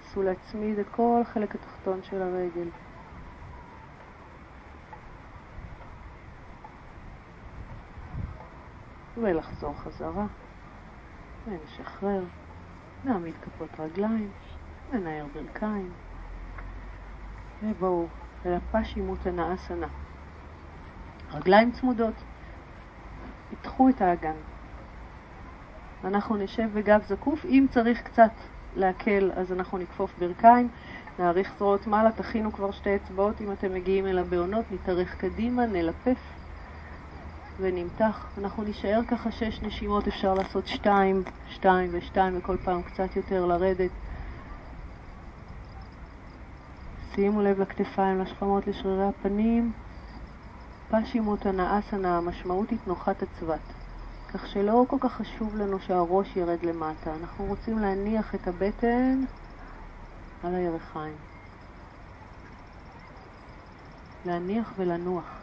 S1: נסו להצמיד את כל החלק התחתון של הרגל. ולחזור חזרה, ונשחרר. נעמיד כפות רגליים, ננער ברכיים, ובואו אל הפשימות הנאסנה. רגליים צמודות, פיתחו את האגן. אנחנו נשב בגב זקוף, אם צריך קצת להקל אז אנחנו נכפוף ברכיים, נאריך זרועות מעלה, תכינו כבר שתי אצבעות אם אתם מגיעים אל הבעונות, נתארך קדימה, נלפף ונמתח. אנחנו נשאר ככה שש נשימות, אפשר לעשות שתיים, שתיים ושתיים, וכל פעם קצת יותר לרדת. שימו לב לכתפיים, לשכמות, לשרירי הפנים. פשימות אסנה, המשמעות היא תנוחת הצוות. כך שלא כל כך חשוב לנו שהראש ירד למטה. אנחנו רוצים להניח את הבטן על הירכיים. להניח ולנוח.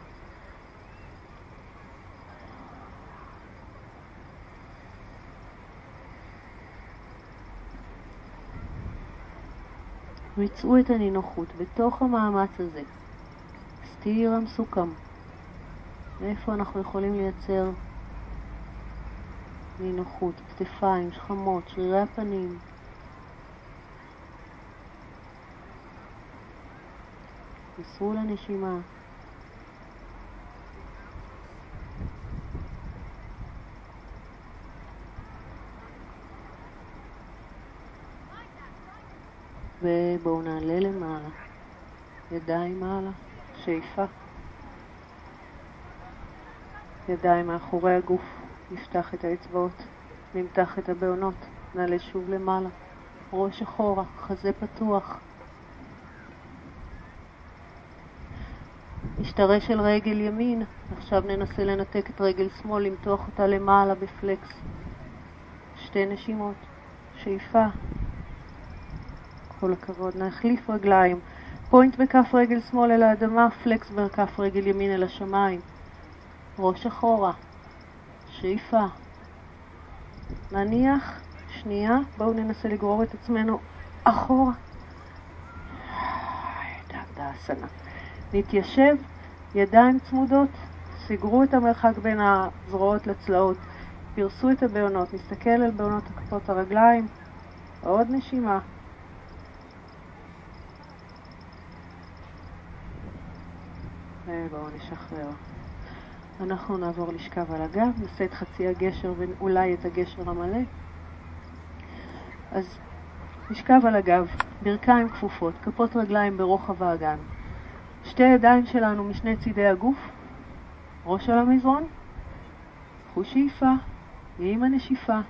S1: מצאו את הנינוחות בתוך המאמץ הזה. סתיר המסוכם. מאיפה אנחנו יכולים לייצר נינוחות? כתפיים, שכמות, שרירי הפנים. מסרו לנשימה. ידיים מעלה, שאיפה. ידיים מאחורי הגוף, נפתח את האצבעות, נמתח את הבעונות, נעלה שוב למעלה, ראש אחורה, חזה פתוח. משתרש אל רגל ימין, עכשיו ננסה לנתק את רגל שמאל, למתוח אותה למעלה בפלקס. שתי נשימות, שאיפה. כל הכבוד. נחליף רגליים. פוינט בכף רגל שמאל אל האדמה, פלקס בכף רגל ימין אל השמיים. ראש אחורה. שאיפה. נניח, שנייה, בואו ננסה לגרור את עצמנו אחורה. דאסנה. נתיישב, ידיים צמודות, סגרו את המרחק בין הזרועות לצלעות, פרסו את הבעונות, נסתכל על בעונות כפות הרגליים, עוד נשימה. ובואו נשחרר. אנחנו נעבור לשכב על הגב, נעשה את חצי הגשר ואולי את הגשר המלא. אז נשכב על הגב, ברכיים כפופות, כפות רגליים ברוחב האגן. שתי ידיים שלנו משני צידי הגוף, ראש על המזרון, קחו שאיפה, יהי עם הנשיפה.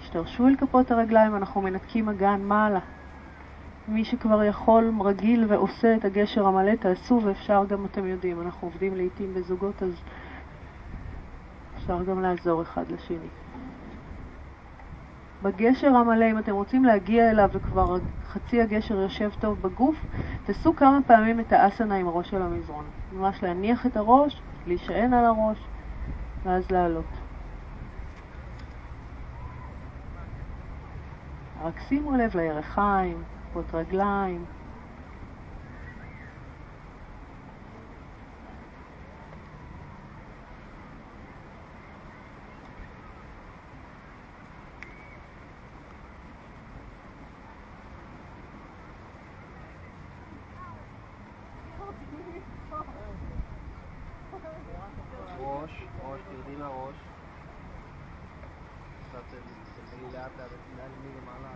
S1: השתרשו אל כפות הרגליים, אנחנו מנתקים אגן מעלה. מי שכבר יכול, רגיל ועושה את הגשר המלא, תעשו, ואפשר גם, אתם יודעים, אנחנו עובדים לעיתים בזוגות, אז אפשר גם לעזור אחד לשני. בגשר המלא, אם אתם רוצים להגיע אליו וכבר חצי הגשר יושב טוב בגוף, תעשו כמה פעמים את האסנה עם הראש של המזרון. ממש להניח את הראש, להישען על הראש, ואז לעלות. רק שימו לב לירכיים, כפות רגליים.
S2: ראש, ראש, תרדי לראש. קצת תסתכלי לאט לאט, מלמעלה.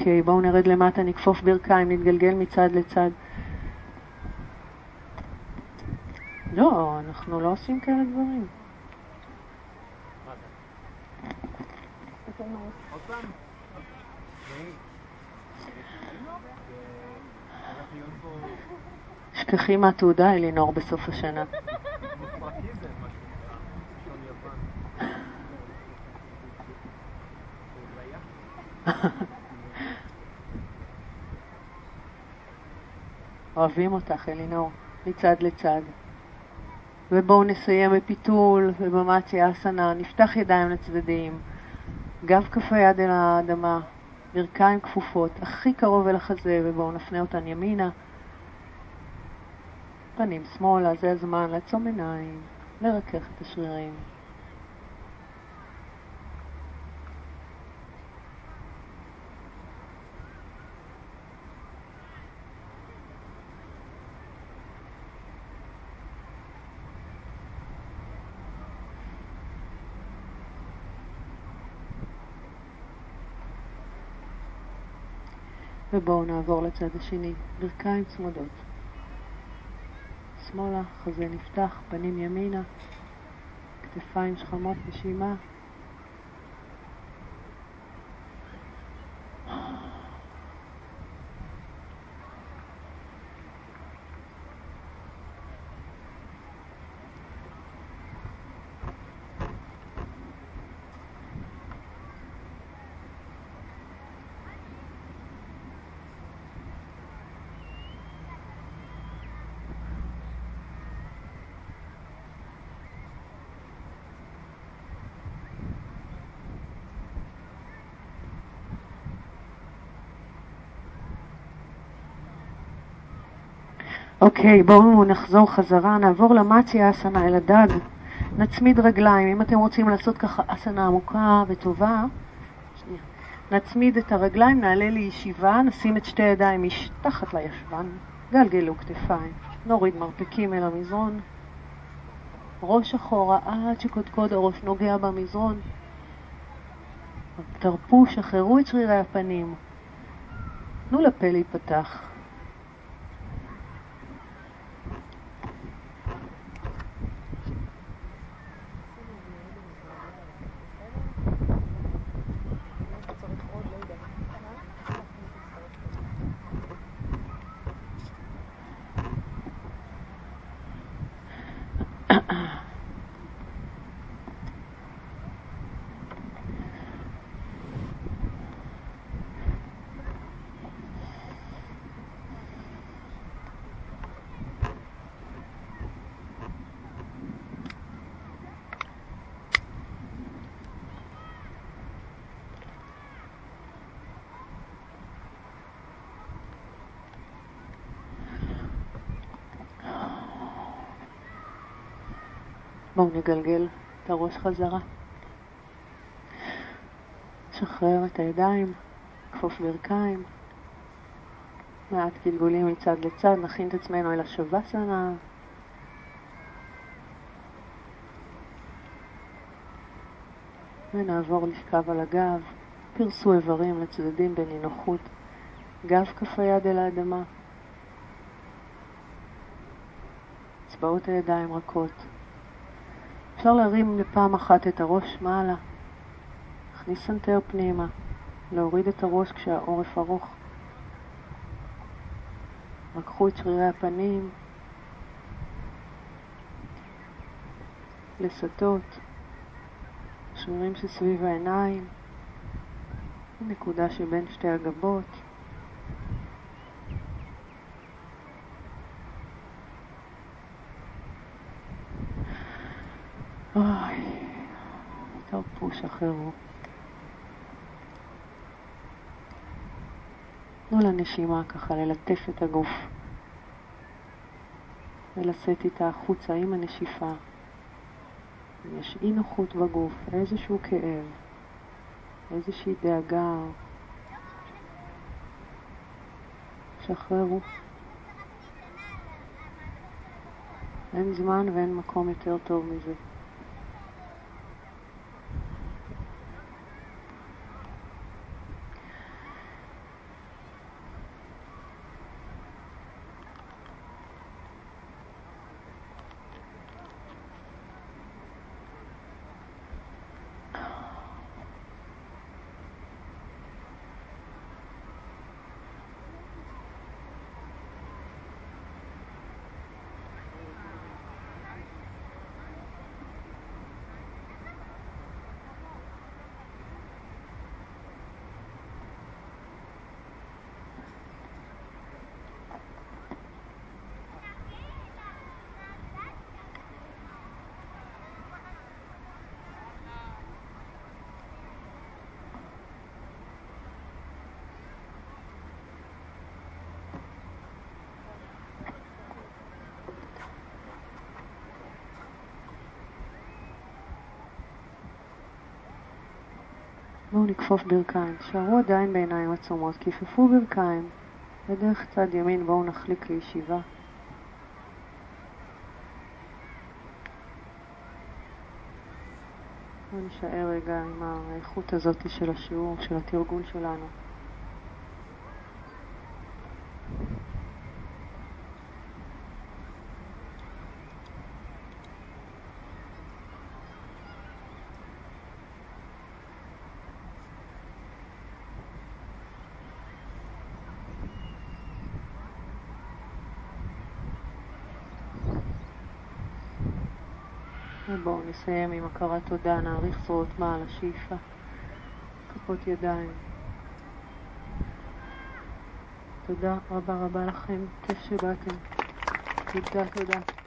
S1: אוקיי, בואו נרד למטה, נכפוף ברכיים, נתגלגל מצד לצד. לא, אנחנו לא עושים כאלה דברים. שכחי מהתעודה, אלינור, בסוף השנה. אוהבים אותך, אלינור, מצד לצד. ובואו נסיים בפיתול ובמצ'י אסנה, נפתח ידיים לצדדים, גב כף היד אל האדמה, ברכיים כפופות, הכי קרוב אל החזה, ובואו נפנה אותן ימינה. פנים שמאלה, זה הזמן לעצום עיניים, לרכך את השרירים. ובואו נעבור לצד השני, ברכיים צמודות. שמאלה, חזה נפתח, פנים ימינה, כתפיים שכמות, נשימה. אוקיי, בואו נחזור חזרה, נעבור למציה אסנה, אל הדג. נצמיד רגליים, אם אתם רוצים לעשות ככה אסנה עמוקה וטובה, שנייה. נצמיד את הרגליים, נעלה לישיבה, נשים את שתי הידיים מתחת לישבן, גלגלו כתפיים, נוריד מרפקים אל המזרון, ראש אחורה עד שקודקוד הראש נוגע במזרון. תרפו, שחררו את שרירי הפנים. תנו לפה להיפתח. בואו נגלגל את הראש חזרה. שחרר את הידיים, כפוף ברכיים, מעט גלגולים מצד לצד, נכין את עצמנו אל השווסנה. ונעבור לשכב על הגב, פרסו איברים לצדדים בנינוחות, גב כף היד אל האדמה, אצבעות הידיים רכות. אפשר להרים לפעם אחת את הראש מעלה, להכניס סנטר פנימה, להוריד את הראש כשהעורף ארוך. רככו את שרירי הפנים, לסתות, שרירים שסביב העיניים, נקודה שבין שתי הגבות. אוי, תרפו, שחררו. תנו לנשימה ככה ללטף את הגוף ולשאת איתה החוצה עם הנשיפה. אם יש אי נוחות בגוף, איזשהו כאב, איזושהי דאגה, שחררו. אין זמן ואין מקום יותר טוב מזה. נכפוף ברכיים. שערו עדיין בעיניים עצומות, כיפפו ברכיים. ודרך צד ימין בואו נחליק לישיבה. בואו נשאר רגע עם האיכות הזאת של השיעור, של התרגול שלנו. ובואו נסיים עם הכרת תודה, נעריך זרועות מעל השאיפה, כפות ידיים. תודה רבה רבה לכם, כיף שבאתם. תודה, תודה.